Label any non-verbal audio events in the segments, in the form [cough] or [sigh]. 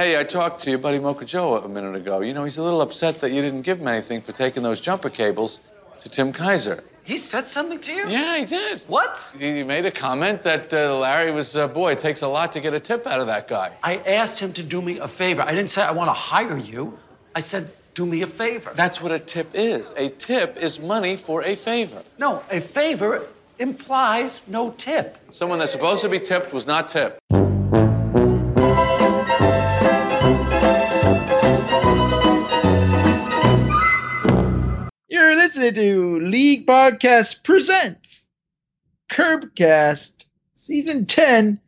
Hey, I talked to your buddy Mocha Joe a minute ago. You know, he's a little upset that you didn't give him anything for taking those jumper cables to Tim Kaiser. He said something to you? Yeah, he did. What? He made a comment that uh, Larry was, uh, boy, it takes a lot to get a tip out of that guy. I asked him to do me a favor. I didn't say I want to hire you. I said, do me a favor. That's what a tip is. A tip is money for a favor. No, a favor implies no tip. Someone that's supposed to be tipped was not tipped. Listening to League Podcast Presents Curbcast Season 10,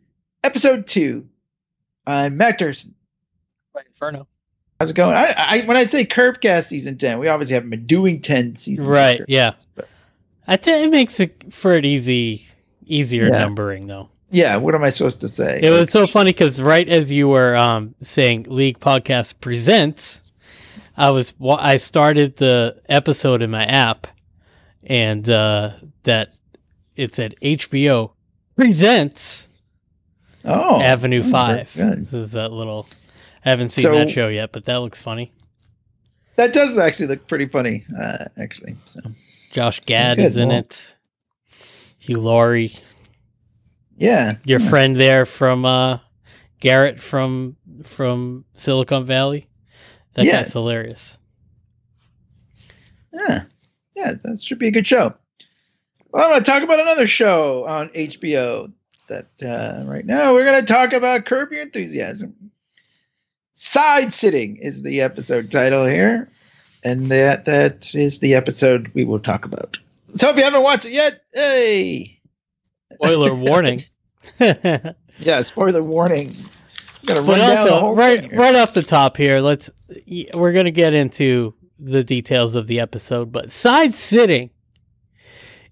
Episode 2. I'm Matt Dursin. Inferno. How's it going? I, I when I say Curbcast Season 10, we obviously haven't been doing 10 seasons. Right, yeah. but- I think it makes it for an easy, easier Yeah. numbering though. yeah, what am I supposed to say? It Like, was so funny because right as you were um, saying League Podcast presents, I was wa- I started the episode in my app, and uh, that it said HBO presents oh, Avenue Five. This is that little. I haven't seen So- that show yet, but that looks funny. That does actually look pretty funny, uh, actually. So Josh Gad is in well- it. Hugh Laurie, yeah, your yeah. friend there from uh, Garrett from from Silicon Valley. That Yes. guy's hilarious. Yeah, yeah, that should be a good show. Well, I'm going to talk about another show on HBO. That uh, right now we're going to talk about Curb Your Enthusiasm. Side sitting is the episode title here, and that that is the episode we will talk about. So if you haven't watched it yet, hey, Spoiler warning. [laughs] yeah, spoiler warning. Gonna run also, right right off the top here, let's we're gonna get into the details of the episode, but side sitting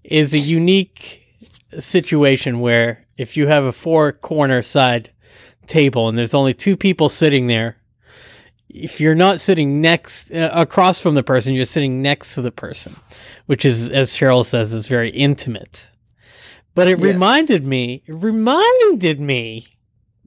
is a unique situation where if you have a four corner side table and there's only two people sitting there, if you're not sitting next uh, across from the person, you're sitting next to the person, which is as Cheryl says is very intimate. But it Yes. reminded me, it reminded me.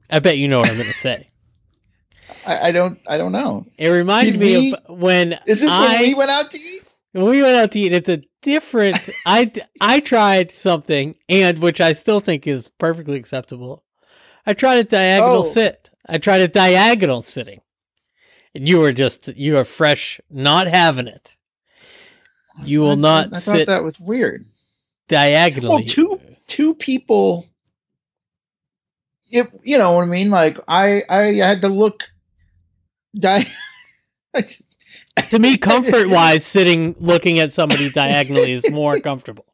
I bet you know what I'm going to say. [laughs] I, I don't, I don't know. It reminded me we- of when Is this I when we went out to eat? when we went out to eat. It's a different. [laughs] I I tried something and which I still think is perfectly acceptable. I tried a diagonal Oh. sit. I tried a diagonal sitting, and you were just you are fresh, not having it. You will not I, I thought sit that was weird. diagonally. Well, two two people. If you know what I mean, like I I had to look. Di- [laughs] just, to me, [laughs] comfort wise, sitting looking at somebody diagonally is more comfortable.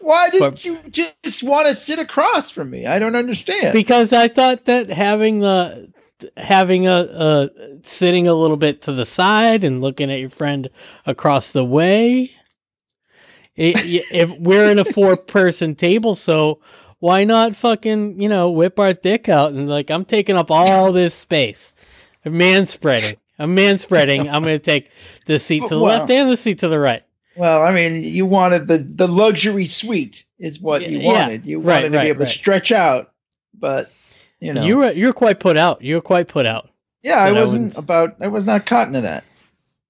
Why did you just want to sit across from me? I don't understand. because I thought that having the having a, a sitting a little bit to the side and looking at your friend across the way. It, if we're in a four person table, so why not fucking you know whip our dick out and like I'm taking up all this space. I'm man spreading. I'm man spreading. I'm gonna take the seat to the Well- left and the seat to the right. well, I mean, you wanted the the luxury suite is what you Yeah, wanted. You right, wanted to right, be able right. to stretch out, but you know, You were you're quite put out. You're quite put out. yeah, I wasn't wouldn't- about. I was not caught into that,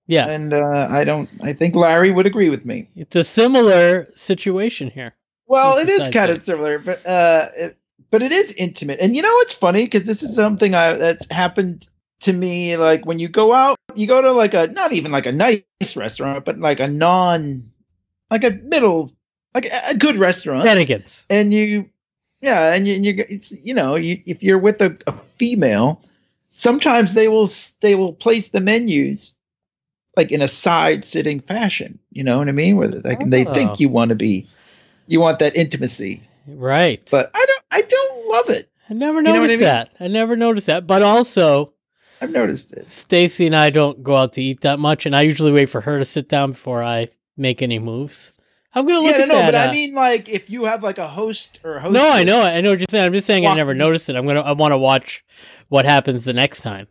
Yeah. and uh, I don't. I think Larry would agree with me. It's a similar situation here. Well, it is kind of similar, but uh, it, but it is intimate. And you know what's funny? Because this is something I that's happened to me. Like when you go out, you go to like a not even like a nice restaurant, but like a non, like a middle, like a, a good restaurant, Bennigan's. and you, yeah, and you, and you it's you know you if you're with a, a female, sometimes they will they will place the menus like in a side sitting fashion. You know what I mean? Where they, like, they Oh. think you want to be, you want that intimacy Right. but I don't I don't love it. I never know what I noticed mean? that. I never noticed that. But also, I've noticed it. Stacy and I don't go out to eat that much, and I usually wait for her to sit down before I make any moves. I'm gonna look Yeah, no, at no, that. but uh, I mean like if you have like a host or a host. no, I know, I know what you're saying. I'm just saying I never noticed it. I'm gonna, I want to watch what happens the next time.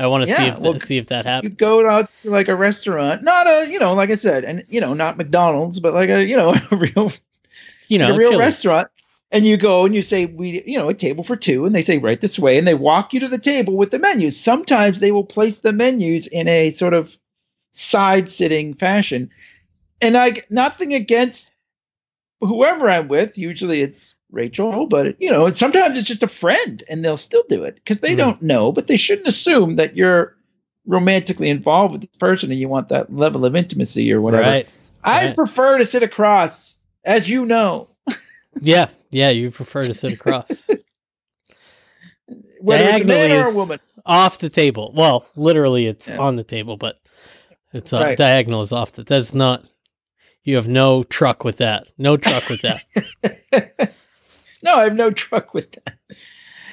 I want to see if well, that, see if that happens. You go out to like a restaurant, not a you know, like I said, and you know, not McDonald's, but like a you know, [laughs] a real You know, like a real Chili's. restaurant. and you go and you say we you know a table for two and they say right this way and they walk you to the table with the menus sometimes they will place the menus in a sort of side sitting fashion and i nothing against whoever i'm with usually it's rachel but you know sometimes it's just a friend and they'll still do it because they Mhm. don't know but they shouldn't assume that you're romantically involved with this person and you want that level of intimacy or whatever Right. i right. prefer to sit across as you know [laughs] Yeah. Yeah. You prefer to sit across [laughs] whether it's a man Diagonally or a woman off the table. Well, literally, it's Yeah. on the table, but it's uh, Right. diagonal is off the. That's not. You have no truck with that. No truck with that. [laughs] no, I have no [laughs] truck with that.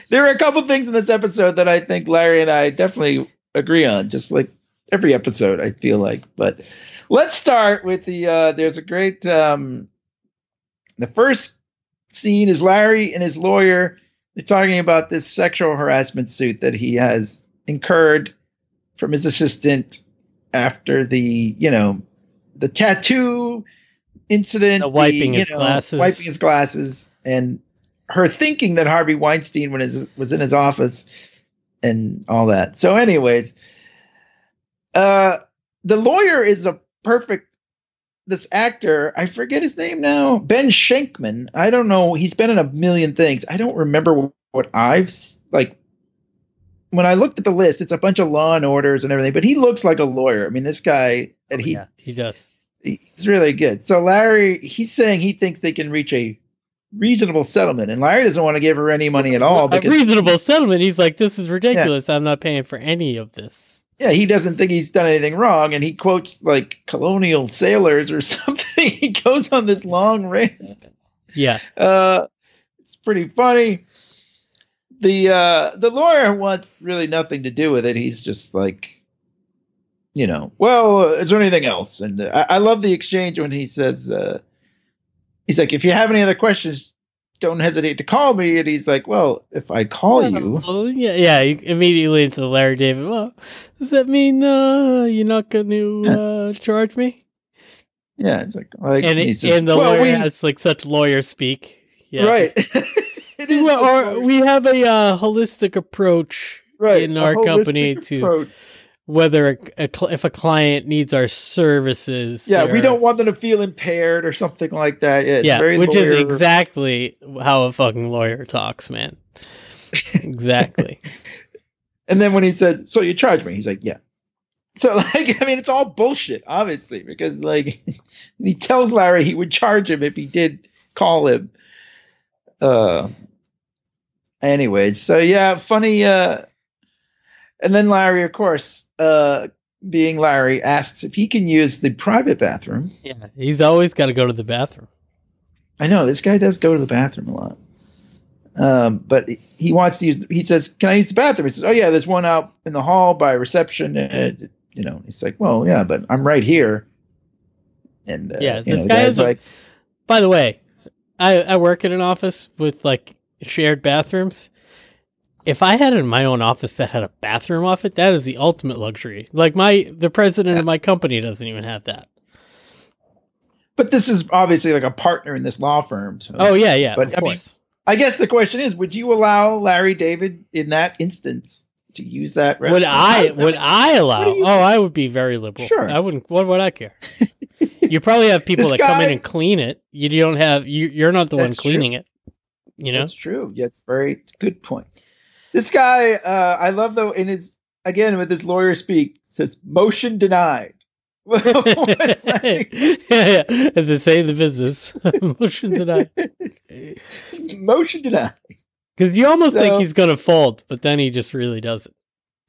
There are a couple things in this episode that I think Larry and I definitely agree on, just like every episode, I feel like. But let's start with the uh there's a great um the first scene is Larry and his lawyer. They're talking about this sexual harassment suit that he has incurred from his assistant after the, you know, the tattoo incident, The wiping you his glasses. wiping his glasses, and her thinking that Harvey Weinstein when his, was in his office and all that. So, anyways, uh, the lawyer is a perfect. This actor, I forget his name now, Ben Shenkman. I don't know. He's been in a million things. I don't remember what I've like. When I looked at the list, it's a bunch of Law and Orders and everything, but he looks like a lawyer. I mean, this guy, and he yeah, he does. he's really good. So Larry, he's saying he thinks they can reach a reasonable settlement, and Larry doesn't want to give her any money at all a reasonable settlement. He's like, this is ridiculous. I'm not paying for any of this. yeah, he doesn't think he's done anything wrong, and he quotes like colonial sailors or [laughs] something. he goes on this long rant. Yeah. Uh, it's pretty funny. The uh, the lawyer wants really nothing to do with it. He's just like, you know, well, is there anything else? And uh, I, I love the exchange when he says, uh, he's like, if you have any other questions, don't hesitate to call me. And he's like, well, if I call you, yeah, yeah. Immediately into Larry David. Well, does that mean uh, you're not going to uh, charge me? yeah, it's like, like And, it, says, and the well, lawyer we, has like such lawyer speak. Yeah. right. [laughs] Well, or we have a uh, holistic approach right, in our company to approach. Whether a, a if a client needs our services. Yeah, we don't want them to feel impaired or something like that. Yeah, it's yeah, very which lawyer- is exactly how a fucking lawyer talks, man. [laughs] exactly. And then when he says, "So you charge me?" He's like, "Yeah." So [laughs] like, I mean, it's all bullshit, obviously, because like [laughs] he tells Larry he would charge him if he did call him. Uh. Anyways, so yeah, funny. Uh. And then Larry, of course, uh, being Larry, asks if he can use the private bathroom. Yeah, he's always got to go to the bathroom. I know this guy does go to the bathroom a lot. Um, but he wants to use. He says, "Can I use the bathroom?" He says, "Oh yeah, there's one out in the hall by reception." And, you know, he's like, "Well, yeah, but I'm right here." And uh, Yeah, you know, this guy is a- like, By the way, I I work in an office with like shared bathrooms. If I had in my own office that had a bathroom off it, that is the ultimate luxury. Like my the president of my company doesn't even have that. "But this is obviously like a partner in this law firm." So. Oh yeah, yeah, But, of I mean, course. I guess the question is, would you allow Larry David in that instance to use that? would? I would I allow? Oh, I would be very liberal. Sure. I wouldn't. What would I care? [laughs] you probably have people This that come in and clean it. You don't have. You, you're not the one That's true. cleaning it. You know. That's true. Yeah, it's very it's a good point. This guy, uh, I love though, in his again with his lawyer speak, says motion denied. [laughs] yeah, yeah. As they say in the business, [laughs] motion denied. [laughs] motion denied. Because you almost So- think he's gonna fold, but then he just really doesn't.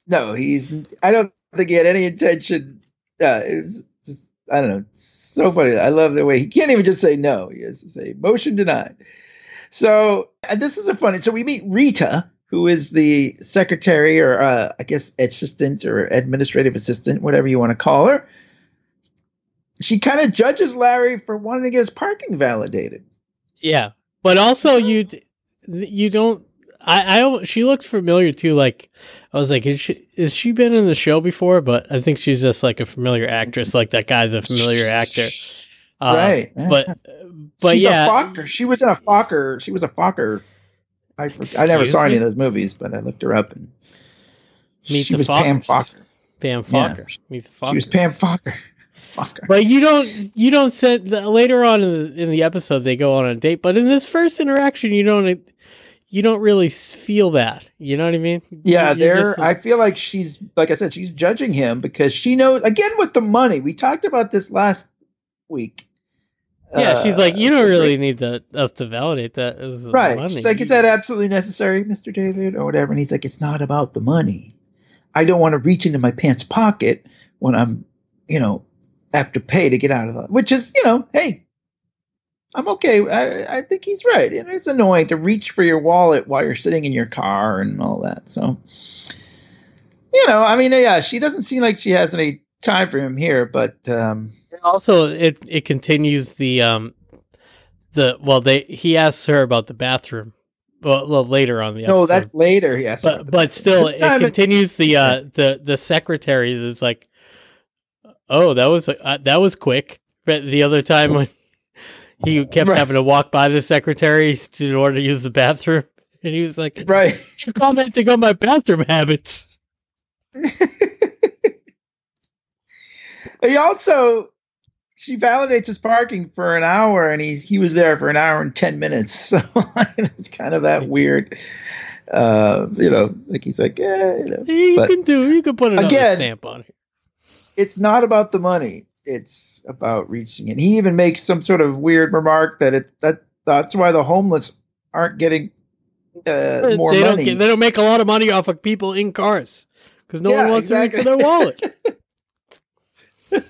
No, he's. I don't think he had any intention. Uh, it was just. I don't know. So funny. I love the way he can't even just say no. He has to say motion denied. So and this is a funny. So we meet Rita, who is the secretary or uh, I guess assistant or administrative assistant, whatever you want to call her. She kind of judges Larry for wanting to get his parking validated. Yeah, but also you you don't. I, I she looked familiar too. Like I was like, is she is she been in the show before? But I think she's just like a familiar actress. Like that guy's a familiar actor. Uh, right. But but She's yeah, a Focker. She was in a Focker. She was a Focker. I, I never saw any of those movies, but I looked her up and Meet she was Pam Fockers. Focker. Pam Yeah. Meet the She was Pam Focker. [laughs] Focker. But you don't you don't later on in the, in the episode they go on a date, but in this first interaction you don't you don't really feel that. You know what I mean? Yeah, You- there. I feel like she's, like I said, she's judging him because she knows. Again, with the money, we talked about this last week. Yeah, she's like, Uh, you don't really need to, us to validate that. It was right. money. She's like, is that absolutely necessary, Mister David, or whatever? And he's like, it's not about the money. I don't want to reach into my pants pocket when I'm, you know, have to pay to get out of the. Which is, you know, hey, I'm okay. I, I think he's right. And it's annoying to reach for your wallet while you're sitting in your car and all that. So, you know, I mean, yeah, she doesn't seem like she has any time for him here, but um, also it it continues the um the well they he asks her about the bathroom. Well, well later on the no, that's later. Yes, but but still it time it- continues the uh the the secretaries is like oh that was uh, that was quick but the other time when [laughs] he kept Right. having to walk by the secretary in order to use the bathroom and he was like right. you're commenting on my bathroom habits [laughs] He also she validates his parking for an hour, and he's he was there for an hour and ten minutes. [laughs] So it's kind of that weird, uh, you know, like he's like, eh, you know. you can do you can put another again- stamp on it It's not about the money; it's about reaching it. He even makes some sort of weird remark that it that that's why the homeless aren't getting uh, more they don't money. get, they don't make a lot of money off of people in cars because no Yeah, one wants exactly. to reach for their [laughs] wallet [laughs]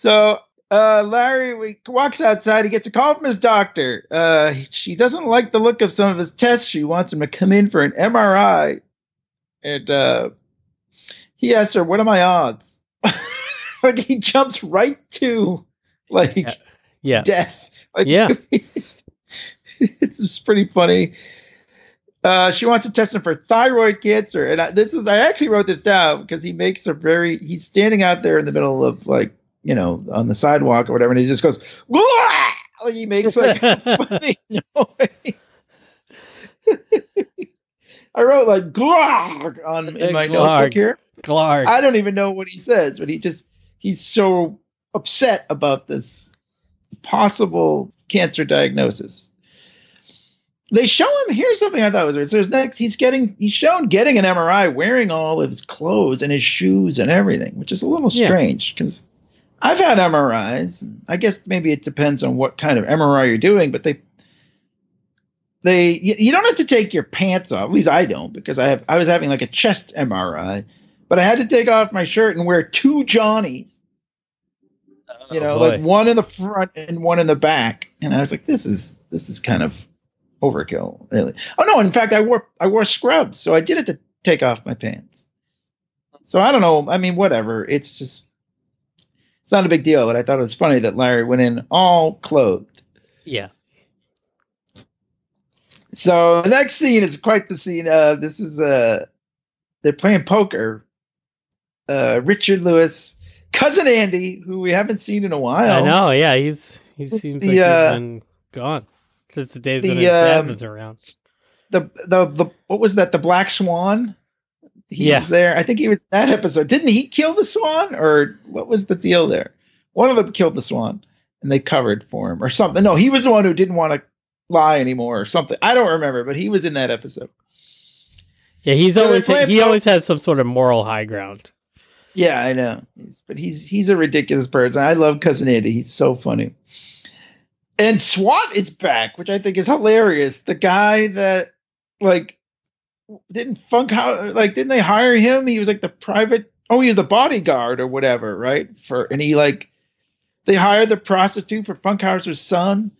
So uh, Larry we, walks outside. He gets a call from his doctor. Uh, she doesn't like the look of some of his tests. She wants him to come in for an MRI. And uh, he asks her, "What are my odds?" [laughs] like he jumps right to like Yeah. yeah death. Like, Yeah. [laughs] it's, it's pretty funny. Uh, she wants to test him for thyroid cancer, and I, this is I actually wrote this down because he makes a very he's standing out there in the middle of like you know on the sidewalk or whatever, and he just goes "Wah!" like he makes like a [laughs] funny [laughs] noise. [laughs] I wrote like "Glarg" on in my Glarg. notebook here. Clark I don't even know what he says, but he just he's so upset about this possible cancer diagnosis. They show him. Here's something I thought was weird. So there's next. He's getting. He's shown getting an MRI, wearing all of his clothes and his shoes and everything, which is a little strange because I've had MRIs. I guess maybe it depends on what kind of MRI you're doing, but they they you, you don't have to take your pants off. At least I don't because I have I was having like a chest MRI, but I had to take off my shirt and wear two Johnnies. You Oh, know, boy. like one in the front and one in the back, and I was like, this is this is kind of overkill, really. Oh no! In fact, I wore I wore scrubs, so I did it to take off my pants. So I don't know. I mean, whatever. It's just it's not a big deal. But I thought it was funny that Larry went in all clothed. yeah So the next scene is quite the scene. Uh, this is uh, they're playing poker. Uh, Richard Lewis, cousin Andy, who we haven't seen in a while. I know yeah he's he seems the, like uh, he's been gone since the days the, when his dad um, was around The the the what was that? The Black Swan. He Yeah. was there. I think he was that episode. Didn't he kill the swan, or what was the deal there? One of them killed the swan, and they covered for him, or something. No, he was the one who didn't want to lie anymore, or something. I don't remember, but he was in that episode. yeah he's so always he always has some sort of moral high ground Yeah, I know. He's, but he's he's a ridiculous person. I love Cousin Andy. He's so funny. And SWAT is back, which I think is hilarious. The guy that like didn't funk how like didn't they hire him? He was like the private oh he was the bodyguard or whatever, right? For and he like they hired the prostitute for Funkhouser's son.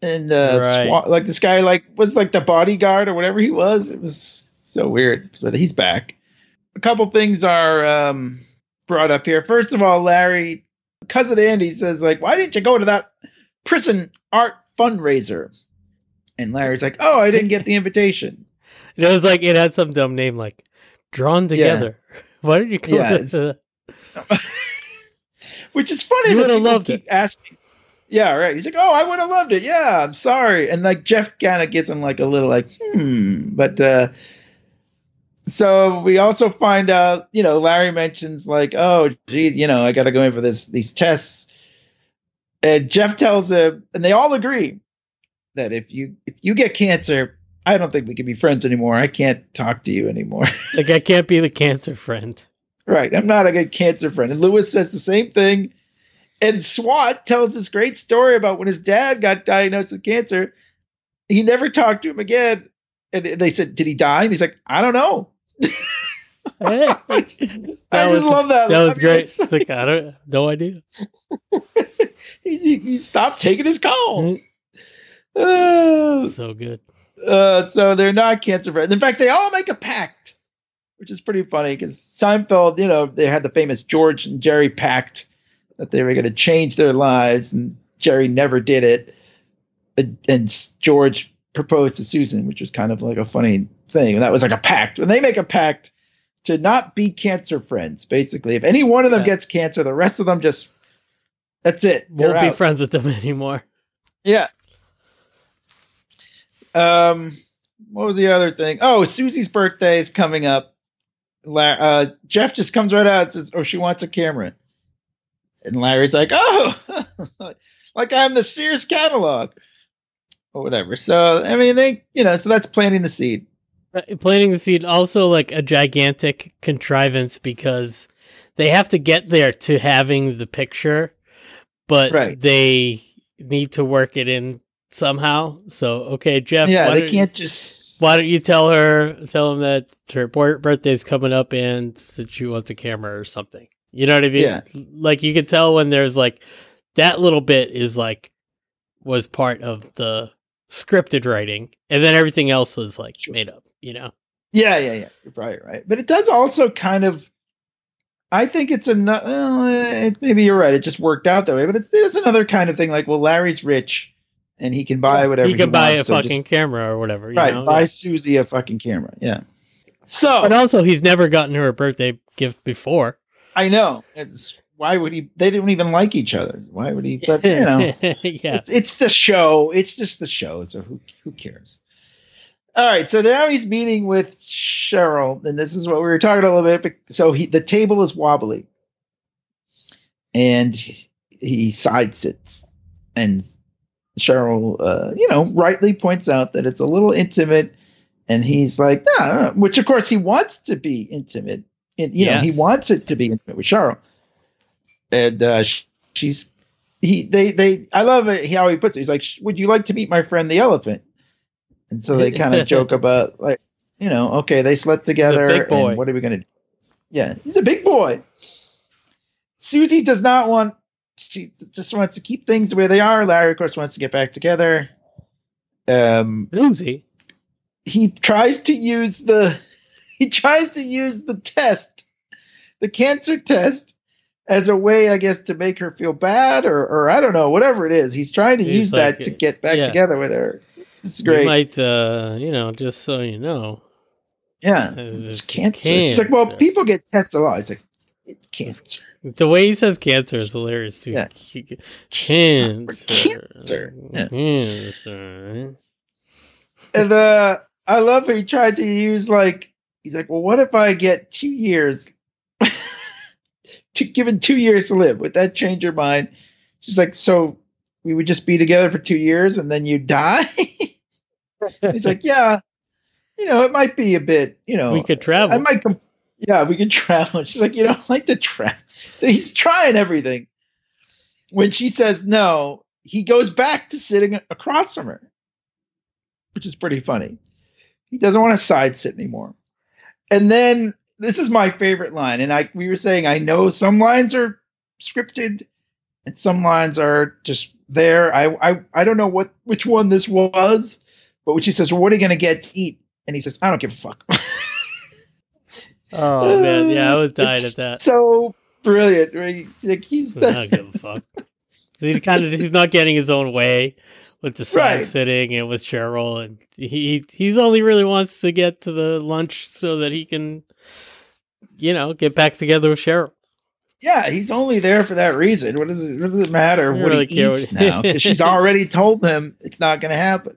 And uh Right. SWAT, like this guy like was like the bodyguard or whatever he was. It was so weird. But he's back a couple things are um, brought up here. First of all, Larry, cousin Andy says like, "Why didn't you go to that prison art fundraiser?" And Larry's like, "Oh, I didn't get the invitation." [laughs] it was like it had some dumb name like drawn together [laughs] why did you go Yeah, it's- [laughs] which is funny. You that would've people loved keep it. Asking. Yeah, right. He's like, "Oh, I would have loved it. Yeah, I'm sorry." And like Jeff kind of gives him like a little like, "Hmm," but uh so we also find out, you know, Larry mentions like, "Oh, geez, you know, I got to go in for this these tests." And Jeff tells him, and they all agree that if you if you get cancer, I don't think we can be friends anymore. I can't talk to you anymore. [laughs] Like I can't be the cancer friend. Right. I'm not a good cancer friend. And Lewis says the same thing. And SWAT tells this great story about when his dad got diagnosed with cancer. He never talked to him again. And they said, Did he die? And he's like, I don't know. [laughs] [laughs] I I just love that. That was I mean, great. it's- It's like I don't no idea. [laughs] he, he- stopped taking his call. Uh, So good. uh, so they're not cancer friends. In fact, they all make a pact, which is pretty funny because Seinfeld, you know, they had the famous George and Jerry pact that they were going to change their lives, and Jerry never did it. And, and George proposed to Susan, which was kind of like a funny thing. And that was like a pact. When they make a pact to not be cancer friends, basically, if any one of them Yeah. gets cancer, the rest of them just that's it. Won't be friends with them [laughs] anymore. Yeah. Um, what was the other thing? Oh, Susie's birthday is coming up. Uh, Jeff just comes right out and says, "Oh, she wants a camera," and Larry's like, "Oh, [laughs] like I'm the Sears catalog." Or whatever. So I mean, they, you know, so that's planting the seed. Uh, Planting the seed also like a gigantic contrivance because they have to get there to having the picture, but Right. they need to work it in somehow. So okay, Jeff. yeah, why they don't- can't just. Why don't you tell her, tell him that her birthday's coming up and that she wants a camera or something? You know what I mean? Yeah. Like you can tell when there's like that little bit is like was part of the scripted writing, and then everything else was like made up. You know? Yeah, yeah, yeah. You're probably right. But it does also kind of. I think it's another. Eh, well, it, maybe you're right. It just worked out that way. But it's, it's another kind of thing. Like, well, Larry's rich, and he can buy whatever you can buy wants, a so fucking just- camera or whatever. You right. know? Buy Yeah. Susie a fucking camera. Yeah. So But also, he's never gotten her a birthday gift before. I know. It's why would he? They don't even like each other. Why would he? But you know. [laughs] yeah. It's it's the show. It's just the show. So who who cares? All right. So now he's meeting with Cheryl, and this is what we were talking a little bit. So he the table is wobbly, and he, he side sits, and Cheryl, uh, you know, rightly points out that it's a little intimate, and he's like, nah, which of course he wants to be intimate. And, you know, he wants it to be intimate with Cheryl, and uh, she's he they they I love it how he puts it. He's like, "Would you like to meet my friend the elephant?" And so they kind of [laughs] joke about like, you know, okay, they slept together. big boy. And what are we gonna do? Yeah, he's a big boy. Susie does not want. She just wants to keep things the way they are. Larry, of course, wants to get back together. Um, Lucy. he tries to use the [laughs] he tries to use the test the cancer test as a way i guess to make her feel bad or or i don't know whatever it is he's trying to He's use like, that to get back yeah. together with her it's great. You might, uh, you know, just so you know. yeah Uh, it's it's cancer. she's like well people get tested a lot he's like it's cancer The way he says cancer is hilarious too. Yeah. Cancer. Cancer. Yeah. Cancer. and uh i love how he tried to use like he's like well what if i get two years [laughs] to given two years to live would that change your mind she's like so we would just be together for two years and then you die? [laughs] He's like yeah you know it might be a bit you know we could travel. i might come yeah we can [laughs] travel. She's like you don't like to travel. So he's trying everything. When she says no he goes back to sitting across from her which is pretty funny. He doesn't want to side sit anymore. And then this is my favorite line and i we were saying i know some lines are scripted and some lines are just there i i, I don't know what which one this was but when she says well, what are you going to get to eat and he says i don't give a fuck [laughs] [laughs] oh man, yeah, I was dying It's at that. so brilliant right? like he's I don't give a [laughs] fuck. He kind of he's not getting his own way with the side Right. sitting and with Cheryl, and he he's only really wants to get to the lunch so that he can, you know, get back together with Cheryl. Yeah, he's only there for that reason. What does it, what does it matter what really he care eats now? 'Cause she's [laughs] already told him it's not going to happen.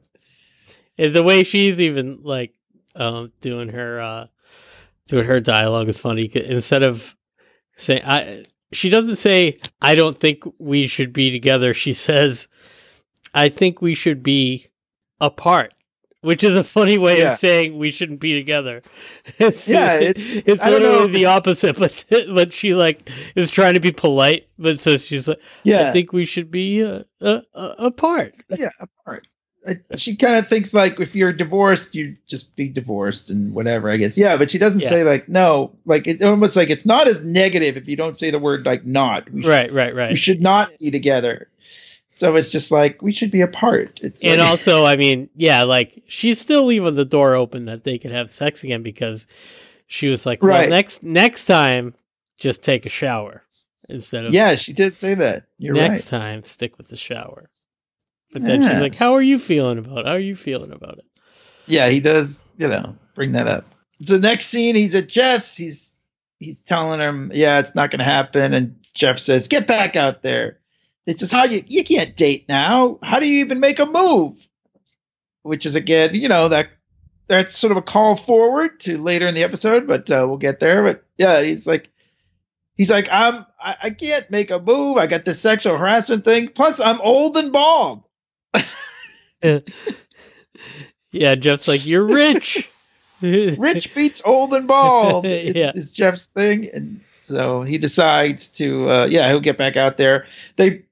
And the way she's even like um, doing her uh, doing her dialogue is funny. Instead of saying I, she doesn't say I don't think we should be together. She says I think we should be apart. Which is a funny way Yeah. of saying we shouldn't be together. [laughs] It's, Yeah, it- it's I don't literally the opposite, [laughs] but but she like is trying to be polite, but so she's like, yeah. I think we should be uh, uh, uh, apart. [laughs] yeah, apart. She kind of thinks like if you're divorced, you just be divorced and whatever. I guess. Yeah, but she doesn't Yeah. say like no. Like it almost like it's not as negative if you don't say the word like not. We should, Right, right, right. We should not be together. So it's just like we should be apart. It's and like, also, I mean, yeah, like she's still leaving the door open that they could have sex again because she was like, well, Right. next next time, just take a shower instead of yeah, she did say that. You're right next right. time stick with the shower. But then she's like, how are you feeling about? It? How are you feeling about it? Yeah, he does. You know, bring that up. So next scene, he's at Jeff's. He's he's telling him, yeah, it's not going to happen. And Jeff says, get back out there. He says, how you you can't date now? How do you even make a move? Which is again, you know, that that's sort of a call forward to later in the episode, but uh, we'll get there. But yeah, he's like. He's like, I'm, I, I can't make a move. I got this sexual harassment thing. Plus, I'm old and bald. [laughs] Yeah, Jeff's like, you're rich. [laughs] rich beats old and bald [laughs] is, Yeah. is jeff's thing and so he decides to uh yeah he'll get back out there they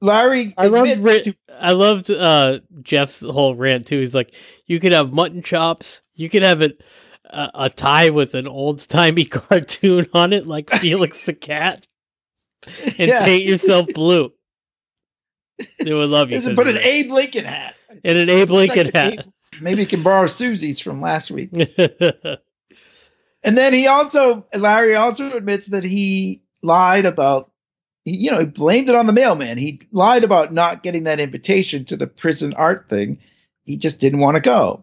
larry I loved to I loved uh, Jeff's whole rant too. He's like, you could have mutton chops, you could have it a, a tie with an old timey [laughs] cartoon on it, like Felix the cat, and Yeah. paint yourself [laughs] blue. They would love you. Put an that. abe lincoln hat and an Abe Lincoln like hat. Abe- maybe you can borrow susie's from last week [laughs] and then he also larry also admits that he lied about he, you know he blamed it on the mailman. He lied about not getting that invitation to the prison art thing. He just didn't want to go.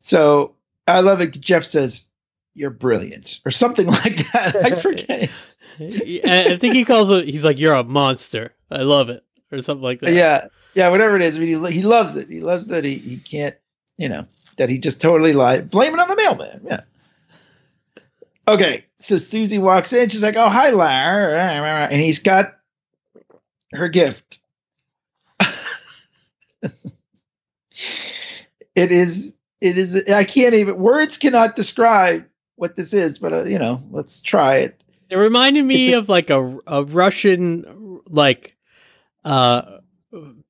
So i love it. Jeff says you're brilliant or something [laughs] like that. I forget. [laughs] I think he calls it. He's like, you're a monster. I love it, or something like that. yeah yeah whatever it is. I mean, he, he loves it. He loves that he, he can't you know that he just totally lied. Blame it on the mailman. Yeah okay so susie walks in she's like oh hi Lar and he's got her gift [laughs] it is it is i can't even words cannot describe what this is but uh, you know let's try it It reminded me a- of like a a Russian like uh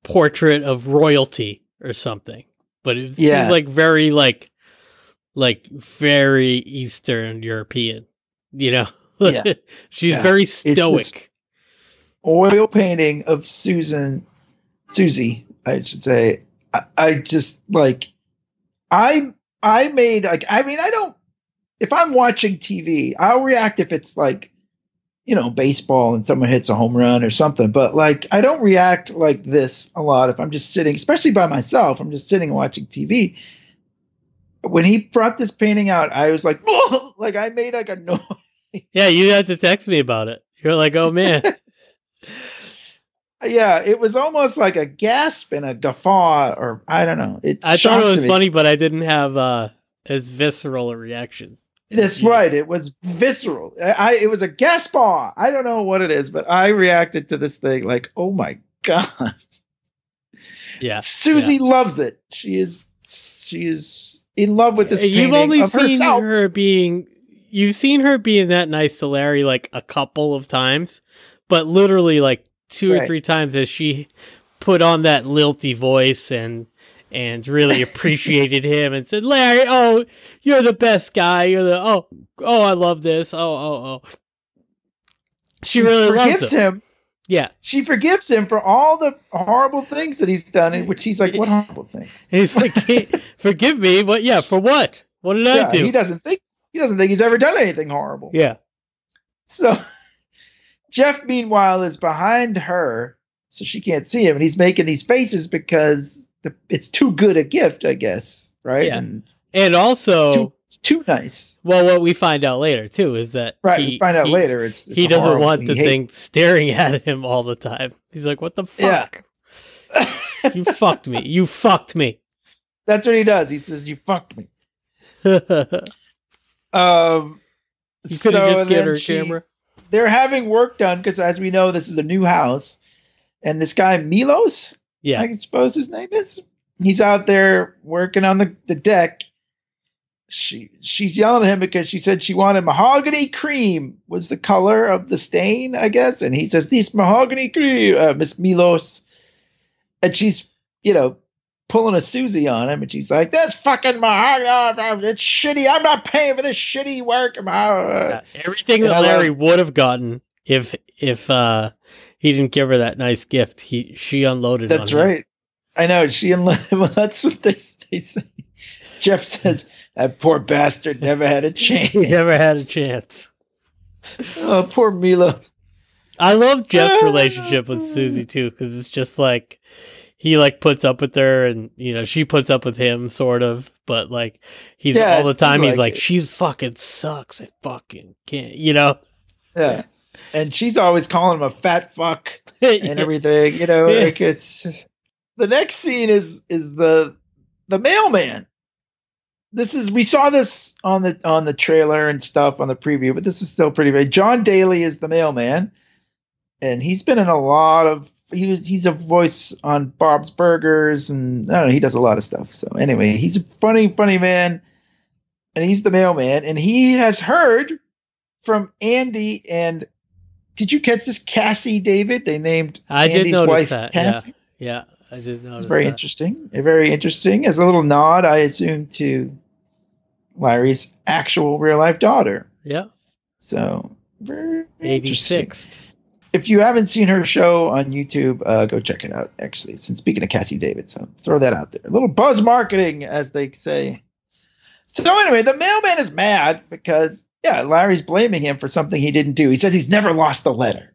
portrait of royalty or something. But it Yeah. seems like very like like very Eastern European, you know. Yeah. [laughs] She's Yeah. very stoic. oil painting of Susan, Susie, I should say. I, I just like, I I made like I mean I don't. If I'm watching TV, I'll react if it's like, you know, baseball and someone hits a home run or something. But like, I don't react like this a lot if I'm just sitting, especially by myself. I'm just sitting and watching TV. When he brought this painting out, I was like, [laughs] like I made like a [laughs] noise. Yeah, you had to text me about it. You're like, oh man. [laughs] yeah, it was almost like a gasp and a guffaw, or I don't know. It I thought it was me. funny, but I didn't have uh as visceral a reaction. That's right. It was visceral. I, I it was a gasp. I don't know what it is, but I reacted to this thing like, oh my god. Yeah. Susie loves it. She is she is in love with this You've only seen herself. her being you've seen her being that nice to Larry like a couple of times, but literally like two or three times as she put on that lilty voice and and really [laughs] appreciated him and said, Larry, oh, you're the best guy. You're the oh oh I love this. Oh oh oh. She, really forgives loves him. him. Yeah. She forgives him for all the horrible things that he's done, in which he's like, "What [laughs] horrible things?" He's like, "Hey, forgive me, but yeah, for what? What did I do? he doesn't think he doesn't think he's ever done anything horrible. yeah. So [laughs] Jeff, meanwhile, is behind her, so she can't see him, and he's making these faces because the, it's too good a gift, I guess, right? Yeah. And And also It's too nice. Well, what we find out later too is that Right. he, we find out he- later. It's, he doesn't horrible. want He the hates- thing staring at him all the time. He's like, "What the Yeah. fuck? You fucked me. You fucked me." [laughs] That's what he does. He says, "You fucked me." [laughs] Um, you could have so just given her she- camera. They're having work done because, as we know, this is a new house, and this guy Milos, Yeah. I suppose his name is, he's out there working on the, the deck. She she's yelling at him because she said she wanted mahogany cream was the color of the stain, I guess, and he says this mahogany cream, uh, Miss Milos, and she's you know pulling a Susie on him, and she's like, "That's fucking mahogany, it's shitty. I'm not paying for this shitty work." Yeah, Everything And that Larry would have gotten if if uh he didn't give her that nice gift, he she unloaded. That's right. I know. She and [laughs] well, that's what they, they say. Jeff says that poor bastard never had a [laughs] chance. He never had a chance. oh, poor Milo. I love Jeff's ah. relationship with Susie too, because it's just like he like puts up with her, and you know she puts up with him, sort of. But like he's Yeah, all the time, he's like like, "She's fucking sucks. I fucking can't," you know. Yeah, and she's always calling him a fat fuck [laughs] and everything. You know, Yeah. like it's the next scene is is the the mailman. This is we saw this on the on the trailer and stuff on the preview, but this is still pretty big. Jon Daly is the mailman, and he's been in a lot of he was he's a voice on Bob's Burgers and I don't know he does a lot of stuff. So anyway, he's a funny funny man, and he's the mailman, and he has heard from Andy and did you catch this Cazzie David? They named I did Andy's notice wife that, Cassie. yeah, I did notice It's very that. interesting. Very interesting. As a little nod, I assume to Larry's actual real life daughter. Yeah, So very If you haven't seen her show on YouTube, uh, go check it out. Actually, since speaking of Cazzie David, so throw that out there. A little buzz marketing, as they say. So anyway, the mailman is mad because yeah, Larry's blaming him for something he didn't do. He says he's never lost a letter.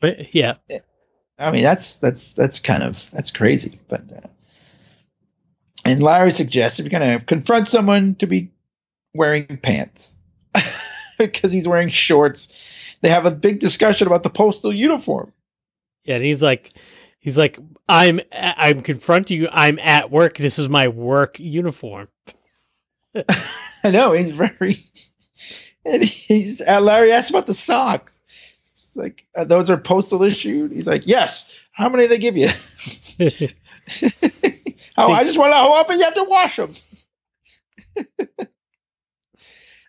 But yeah, I mean, that's that's that's kind of that's crazy. But uh, and Larry suggests if you're going to confront someone to be wearing pants [laughs] because he's wearing shorts, they have a big discussion about the postal uniform. yeah, and he's like, he's like, I'm I'm confronting you. I'm at work. This is my work uniform. [laughs] I know he's very. And he's uh, Larry asked about the socks. It's like uh, those are postal issued. He's like, yes. How many they give you? [laughs] oh, I just want to know how often you have to wash them. [laughs]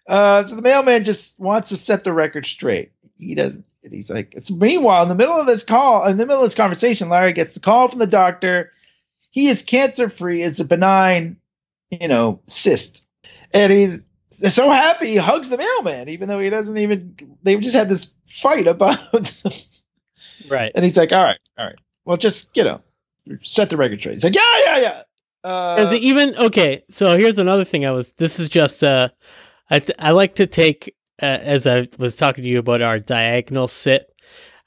uh, so the mailman just wants to set the record straight. He doesn't. And he's like, so meanwhile, in the middle of this call, in the middle of this conversation, Larry gets the call from the doctor. He is cancer free. It's a benign, you know, cyst, and he's so happy he hugs the mailman, even though he doesn't even. They just had this fight about, [laughs] right. and he's like, all right, all right, well, just you know, set the record straight. He's like, yeah, yeah, yeah. Uh, even okay? So here's another thing. I was. This is just. Uh, I th- I like to take uh, as I was talking to you about our diagonal sit.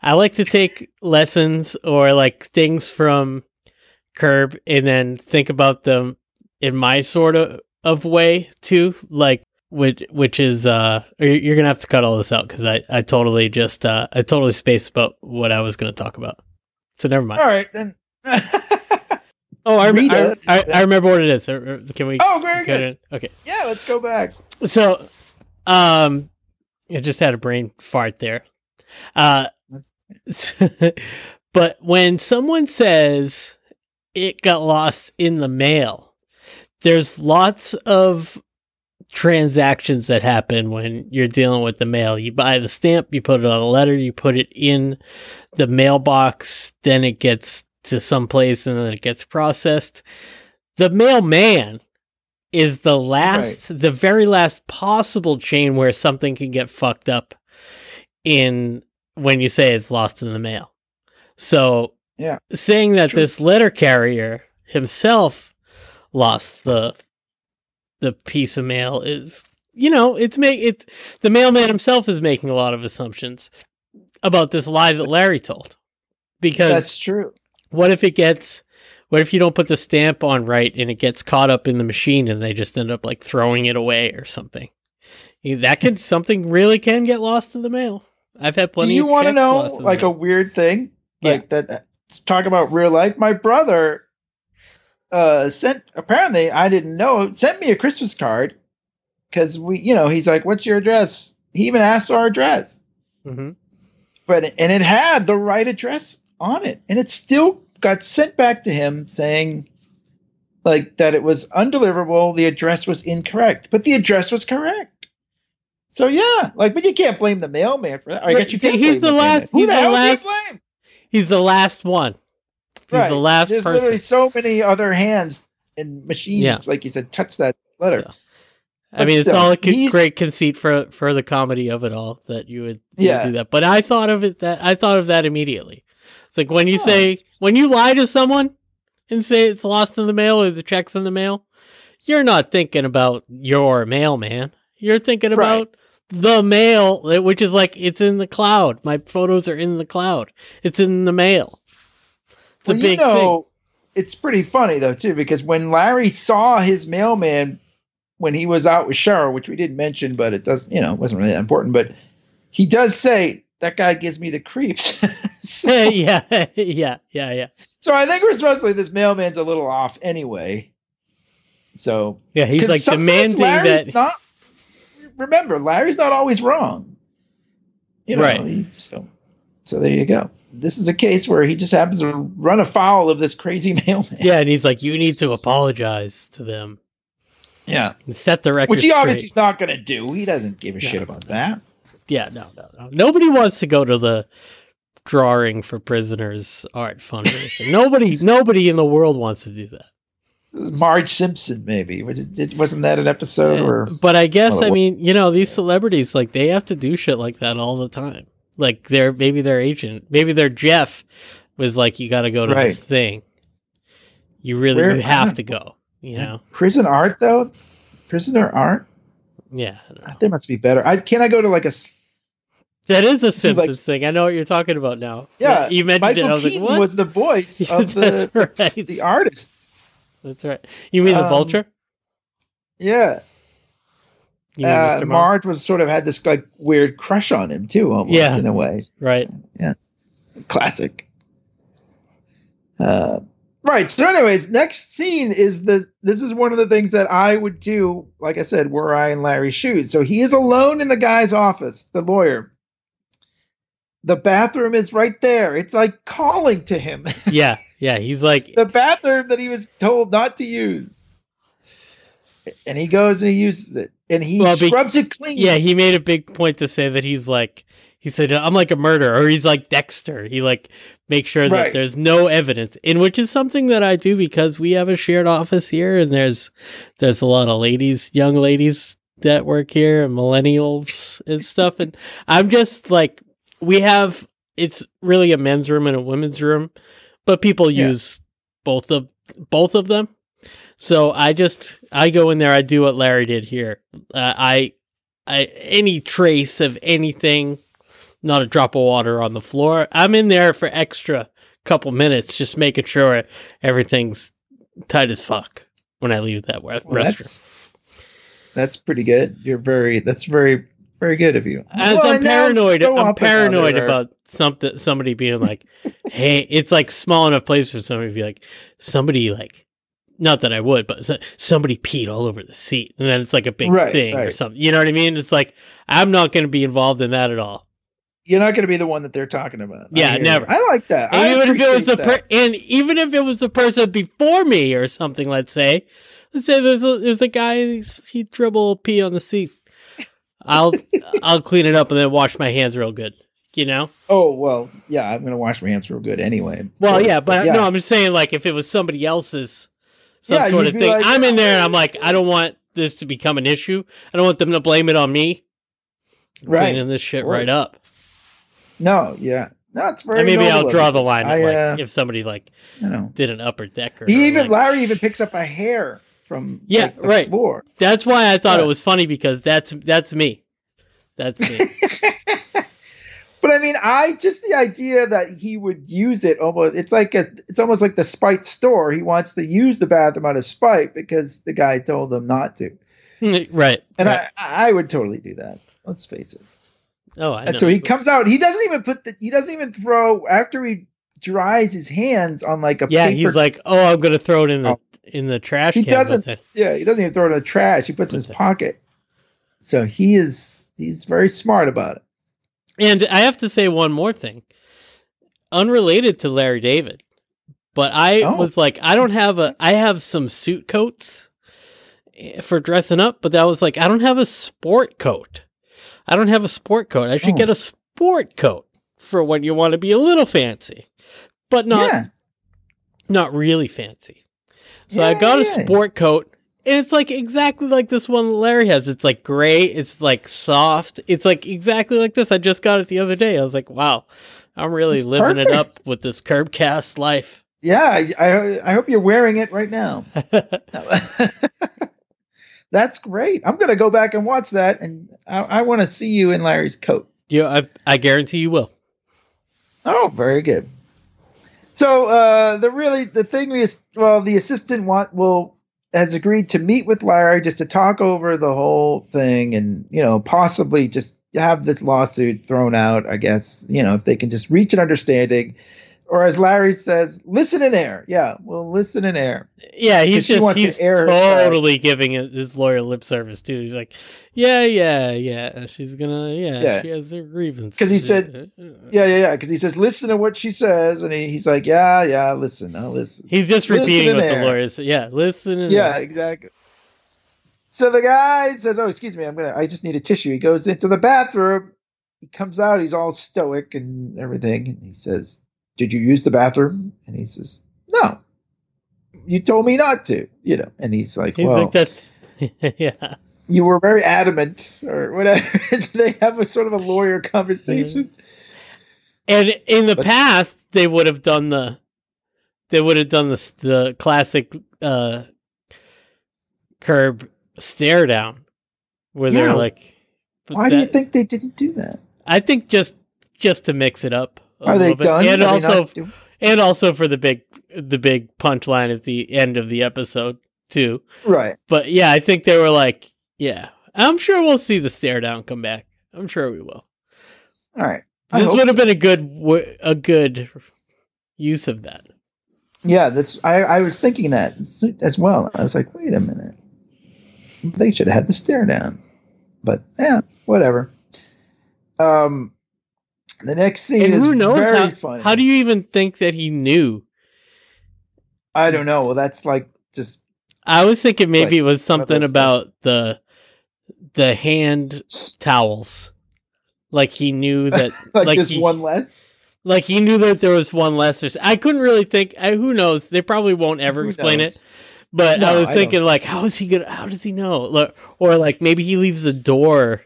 I like to take lessons or like things from Curb and then think about them in my sort of of way too. Like which which is uh you're you're gonna have to cut all this out because I I totally just uh I totally spaced about what I was gonna talk about. So never mind. all right then. [laughs] Oh, I, I, I, I remember what it is. Uh, uh, Can we? oh, very good. Okay. Yeah, let's go back. So, um, I just had a brain fart there. Uh, [laughs] but when someone says it got lost in the mail, there's lots of transactions that happen when you're dealing with the mail. You buy the stamp, you put it on a letter, you put it in the mailbox, then it gets to some place and then it gets processed. The mailman is the last, the very last possible chain where something can get fucked up in when you say it's lost in the mail. So, Yeah. saying that True. this letter carrier himself lost the the piece of mail is, you know, it's make it the mailman himself is making a lot of assumptions about this lie that Larry told. Because That's true. What if it gets What if you don't put the stamp on right and it gets caught up in the machine and they just end up like throwing it away or something? That could something really can get lost in the mail. I've had plenty. Do you want to know like a weird thing Yeah. like that? Talk about real life. My brother uh sent apparently I didn't know sent me a Christmas card because we you know he's like what's your address? He even asked our address, hmm but and it had the right address on it, and it still got sent back to him saying like that it was undeliverable. The address was incorrect, but the address was correct. So yeah, like, but you can't blame the mailman for that. Or I Right, guess you can't. he's blame the last- Who he's the the hell last- do you blame? He's the last one. He's Right. the last There's person. literally so many other hands and machines, Yeah. like you said, touch that letter. So, I mean, it's still, all a co- great conceit for for the comedy of it all that you would, you would Yeah. do that. But I thought of it that I thought of that immediately. Like when you Oh. say when you lie to someone and say it's lost in the mail or the check's in the mail, you're not thinking about your mailman. You're thinking Right. about the mail, eh, which is like it's in the cloud. My photos are in the cloud. It's in the mail. It's well, a big you know, it's pretty funny though too, because when Larry saw his mailman when he was out with Cheryl, which we didn't mention, but it does, you know, it wasn't really that important, but he does say that guy gives me the creeps. [laughs] so, [laughs] yeah, yeah, yeah, yeah. so I think we're supposed to this mailman's a little off anyway. So Yeah, he's like demanding Larry's that. Not, remember, Larry's not always wrong. You know, Right. he- so, so there you go. This is a case where he just happens to run afoul of this crazy [laughs] mailman. Yeah, and he's like, you need to apologize to them Yeah. and set the record Which he straight. obviously is not going to do. He doesn't give a No. shit about that. Yeah, no, no, no. Nobody wants to go to the drawing for prisoners art fundraiser. [laughs] nobody, nobody in the world wants to do that. Marge Simpson, maybe. It- Wasn't that an episode? Or eh, But I guess I mean, you know, these celebrities like they have to do shit like that all the time. Like their maybe their agent, maybe their Jeff was like, you got to go to Right. this thing. You really Where- you have to [laughs] go. You know? prison art, though? Prisoner art? Yeah. I. Ah, there must be better. I Can I go to like a. That is a like- Simpsons thing. I know what you're talking about now. Yeah. you mentioned it. Michael I was Keaton like, what? was the voice Yeah, [laughs] of the, that's the, the artist. That's right. You mean the Um, vulture? Yeah. You mean Uh. Marge was sort of had this like weird crush on him too, almost Yeah. in a way. Right. Yeah. Classic. Uh, right. So, anyways, next scene is the. This is one of the things that I would do. Like I said, were I in Larry's shoes. So he is alone in the guy's office, the lawyer. The bathroom is right there. It's like calling to him. [laughs] Yeah. Yeah. He's like, the bathroom that he was told not to use. And he goes and he uses it, and he Well, be- scrubs it clean. yeah, he made a big point to say that he's like, he said, I'm like a murderer, or he's like Dexter. He like makes sure that Right. there's no evidence, in which is something that I do because we have a shared office here, and there's there's a lot of ladies, young ladies that work here, and millennials and stuff, and I'm just like, we have it's really a men's room and a women's room, but people Yeah. use both of both of them. So I just I go in there. I do what Larry did here. Uh, I I any trace of anything, not a drop of water on the floor. I'm in there for extra couple minutes, just making sure everything's tight as fuck when I leave that Well, restroom. that's that's pretty good. You're very that's very very good of you. And Well, I'm paranoid. so I'm paranoid about something. Somebody being like, [laughs] "Hey," it's like small enough place for somebody to be like, somebody like, not that I would, but somebody peed all over the seat, and then it's like a big Right, thing or something. You know what I mean? It's like I'm not going to be involved in that at all. You're not going to be the one that they're talking about. Yeah, hear you. never. I like that. I And even if it was the per- and even if it was the person before me or something, let's say, let's say there's a, there's a guy he dribble pee on the seat. I'll I'll clean it up and then wash my hands real good. You know. Oh well, yeah. I'm going to wash my hands real good anyway. Well, course, yeah, but yeah. no, I'm just saying, like, if it was somebody else's some Yeah, sort of thing, like, I'm in there and "Oh, I'm like, I don't want this to become an issue. I don't want them to blame it on me. Right, Cleaning this shit right up. No, yeah, no, it's very. And maybe I'll draw the line I, like, uh, if somebody, like, you know, did an upper decker. he even like- Larry even picks up a hair from Yeah, like, the right. floor. That's why I thought Yeah. it was funny because that's that's me. That's me. [laughs] But I mean, I just the idea that he would use it almost it's like a, it's almost like the spite store. He wants to use the bathroom out of spite because the guy told him not to. Hmm, right. And right. I I would totally do that. Let's face it. oh, I and know. so he comes out. He doesn't even put the he doesn't even throw after he dries his hands on like a yeah, paper he's like, oh, I'm gonna throw it in the Oh. In the trash He can. doesn't- it. Yeah, he doesn't even throw it in the trash. He puts it in his Okay. pocket. So he is he's very smart about it. And I have to say one more thing, unrelated to Larry David, but I Oh. was like, I don't have a, I have some suit coats for dressing up, but that was like, I don't have a sport coat. I don't have a sport coat. I should Oh. get a sport coat for when you want to be a little fancy, but not yeah. not really fancy. So I Yeah, got a yeah. sport coat, and it's like exactly like this one Larry has. It's like gray. It's like soft. It's like exactly like this. I just got it the other day. I was like, wow, I'm really It's living it up with this curb cast life. Yeah, I, I I hope you're wearing it right now. [laughs] [laughs] That's great. I'm gonna go back and watch that, and I, I want to see you in Larry's coat. yeah, I, I guarantee you will. Oh, very good. So uh, the really the thing is, well, the assistant want will has agreed to meet with Larry just to talk over the whole thing, and you know possibly just have this lawsuit thrown out. I guess you know if they can just reach an understanding, or as Larry says, listen and air. Yeah, well, listen and air. Yeah, he's just wants to he's air her totally giving his lawyer lip service too. He's like, yeah, yeah, yeah. She's gonna, yeah, Yeah. she has her grievances. Because he said- [laughs] Yeah, yeah, yeah. Because he says, listen to what she says, and he, he's like, yeah, yeah, listen, I'll listen. He's just repeating in what the lawyer said. Yeah, listen. and- Yeah, exactly. So the guy says, "Oh, excuse me, I'm gonna. I just need a tissue." He goes into the bathroom. He comes out. He's all stoic and everything. And he says, "Did you use the bathroom?" And he says, "No. You told me not to." You know. And he's like, He's "Well, like that. [laughs] yeah. you were very adamant, or whatever." [laughs] so they have a sort of a lawyer conversation. And in the But- past, they would have done the, they would have done the the classic uh, curb stare down, where Yeah. they're like, Why do you think they didn't do that? I think just just to mix it up. Are they bit. done? And Are also, not and also for the big the big punchline at the end of the episode too. right. But yeah, I think they were like, yeah, I'm sure we'll see the stare down come back. I'm sure we will. All right. I This would have so. been a good a good use of that. Yeah, this I, I was thinking that as well. I was like, wait a minute, they should have had the stare down, but yeah, whatever. Um, the next scene And is who knows very how, funny. how do you even think that he knew? I don't know. Well, that's like just I was thinking maybe Like, it was something about the the hand towels. Like he knew [laughs] that like, like he, one less. like he knew that there was one less. Or I couldn't really think. I, who knows? They probably won't ever Who explain knows? it. But I No, was I thinking, like, how is he gonna? How does he know? Or like maybe he leaves the door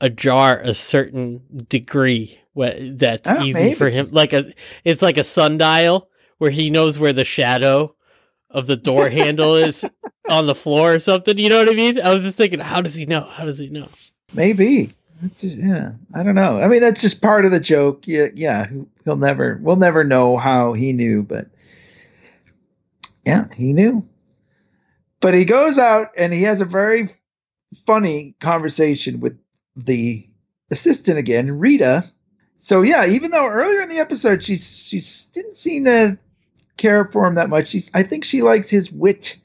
ajar a certain degree that's Oh, easy for him. Like a, it's like a sundial where he knows where the shadow of the door [laughs] handle is on the floor or something. You know what I mean? I was just thinking, how does he know? How does he know? Maybe. That's just, yeah. I don't know. I mean, that's just part of the joke. Yeah, yeah. He'll never. We'll never know how he knew, but yeah, he knew. But he goes out and he has a very funny conversation with the assistant again, Rita. So yeah, even though earlier in the episode she she didn't seem to care for him that much, she's I think she likes his wit.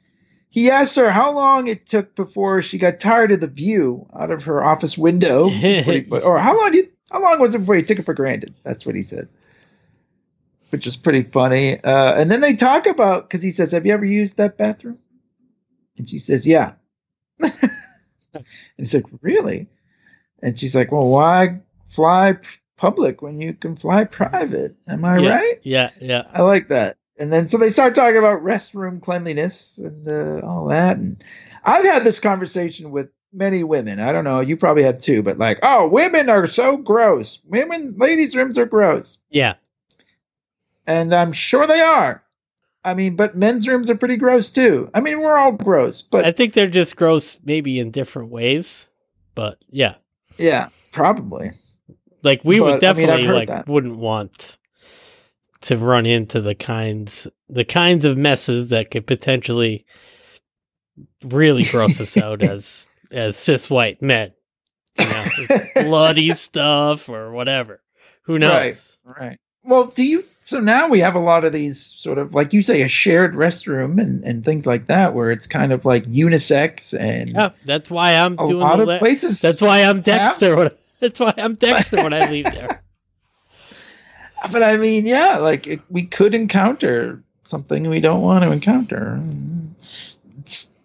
He asked her how long it took before she got tired of the view out of her office window, [laughs] or how long did how long was it before he took it for granted? That's what he said, which is pretty funny. Uh, and then they talk about because he says, "Have you ever used that bathroom?" And she says, "Yeah." [laughs] and he's like, "Really?" And she's like, "Well, why fly public when you can fly private? Am I yeah, right?" Yeah, yeah. I like that. And then so they start talking about restroom cleanliness and uh, all that. And I've had this conversation with many women. I don't know, you probably have too, but like, oh, women are so gross. Women, ladies' rooms are gross. Yeah. And I'm sure they are. I mean, but men's rooms are pretty gross too. I mean, we're all gross, but I think they're just gross maybe in different ways. But yeah. yeah, probably. Like we would But, I mean, definitely like that. wouldn't want to run into the kinds the kinds of messes that could potentially really gross us out [laughs] as as cis white men. You know, [laughs] bloody stuff or whatever. Who knows? Right. Right. Well, do you? So now we have a lot of these sort of, like you say, a shared restroom and, and things like that, where it's kind of like unisex and Yeah, that's why I'm a doing lot the of le- places. That's why I'm Dexter. That's why I'm Dexter when I leave there. [laughs] But I mean, yeah, like it, we could encounter something we don't want to encounter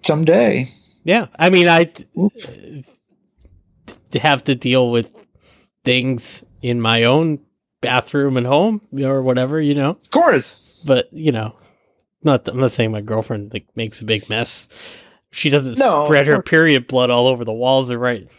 someday. Yeah, I mean, I to uh, have to deal with things in my own bathroom and home or whatever, you know. Of course. But you know, not I'm not saying my girlfriend like makes a big mess. She doesn't No, spread her period blood all over the walls or write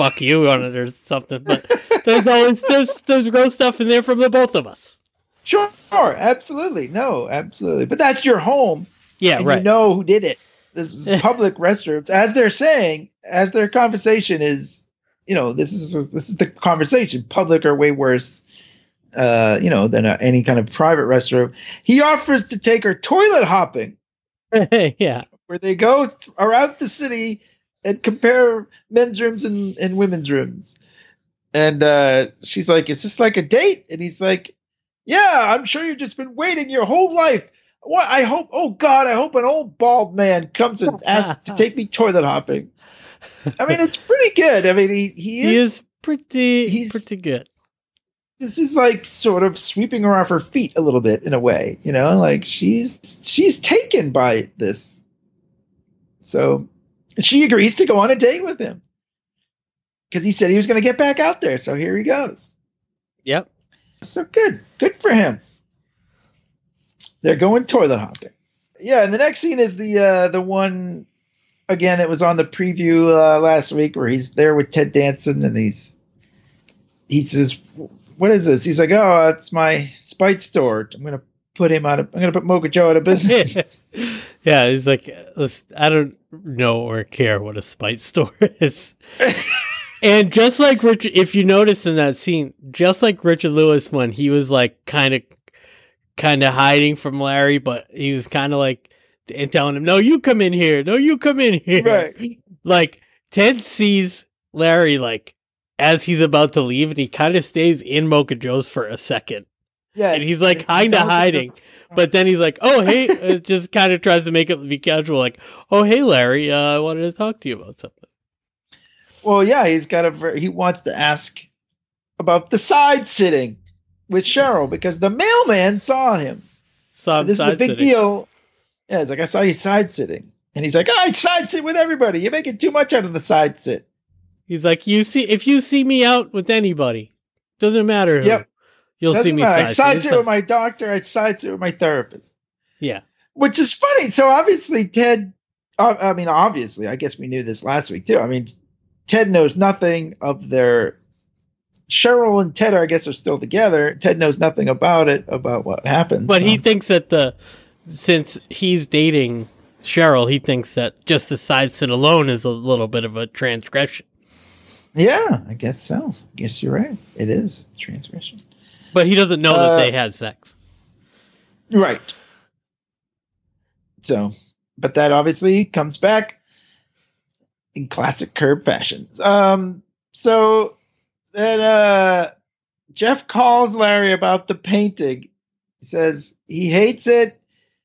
"fuck you" on it or something. But there's always there's there's gross stuff in there from the both of us. Sure, absolutely. No, absolutely. But that's your home. Yeah, and right. you know who did it. This is [laughs] public restrooms. As they're saying, as their conversation is, you know, this is this is the conversation. Public are way worse, uh, you know, than uh, any kind of private restroom. He offers to take her toilet hopping, [laughs] yeah, where they go th- around the city and compare men's rooms and, and women's rooms. And uh, she's like, "Is this like a date?" And he's like, "Yeah, I'm sure you've just been waiting your whole life. What? I hope. Oh God, I hope an old bald man comes and asks to take me toilet hopping." I mean, it's pretty good. I mean, he he is. he is pretty he's- pretty good. This is like sort of sweeping her off her feet a little bit in a way, you know. Like she's she's taken by this. So, and she agrees to go on a date with him because he said he was going to get back out there. So here he goes. Yep. So good, good for him. They're going toilet hopping. Yeah, and the next scene is the uh, the one again that was on the preview uh, last week where he's there with Ted Danson and he's he says, "What is this?" He's like, "Oh, it's my Spite store. I'm gonna put him out of. I'm gonna put Mocha Joe out of business." [laughs] yeah, he's like, "Listen, I don't know or care what a spite [laughs] store is. and just like Richard, if you noticed in that scene, just like Richard Lewis when he was like kind of, kind of hiding from Larry, but he was kind of like and telling him, "No, you come in here. No, you come in here." right. [laughs] Like Ted sees Larry like as he's about to leave, and he kind of stays in Mocha Joe's for a second Yeah. and he's like kind of tells him to- hiding. But then he's like, "Oh hey," uh, [laughs] just kind of tries to make it be casual, like, "Oh hey, Larry, uh, I wanted to talk to you about something." Well, yeah, he's got a he wants to ask about the side sitting with Cheryl because the mailman saw him. So I'm this is a big side-sitting. deal. Yeah, it's like I saw you side sitting, and he's like, I side sit with everybody. You're making too much out of the side sit. He's like, "You see, if you see me out with anybody, doesn't matter who, Yep. You'll Doesn't see me matter. I sit." sit with my doctor. I side sit with my therapist. Yeah, Which is funny. So obviously Ted. Uh, I mean, obviously, I guess we knew this last week too. I mean, Ted knows nothing of their. Cheryl and Ted, are, I guess, are still together. Ted knows nothing about it, about what happened. but he thinks that the since he's dating Cheryl, he thinks that just the side sit alone is a little bit of a transgression. Yeah, I guess so. I guess you're right. It is transgression. But he doesn't know Uh, that they had sex. Right. So, but that obviously comes back in classic curb fashion. Um, so then uh, Jeff calls Larry about the painting. He says he hates it.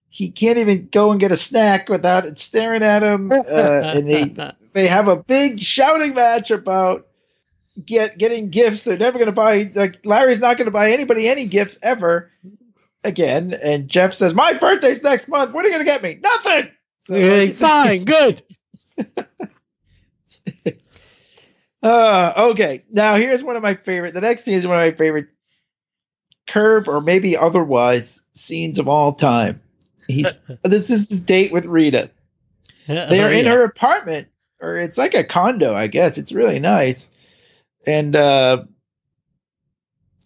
He can't even go and get a snack without it staring at him. Uh, and they [laughs] they have a big shouting match about get getting gifts. They're never going to buy. Like Larry's not going to buy anybody any gifts ever again. And Jeff says, "My birthday's next month. What are you going to get me? Nothing." So, Yeah, [laughs] fine, good. [laughs] uh, okay. Now here's one of my favorite. The next scene is one of my favorite curb or maybe otherwise scenes of all time. He's [laughs] this is his date with Rita. They are Oh, in her apartment, or it's like a condo, I guess. It's really nice. And uh,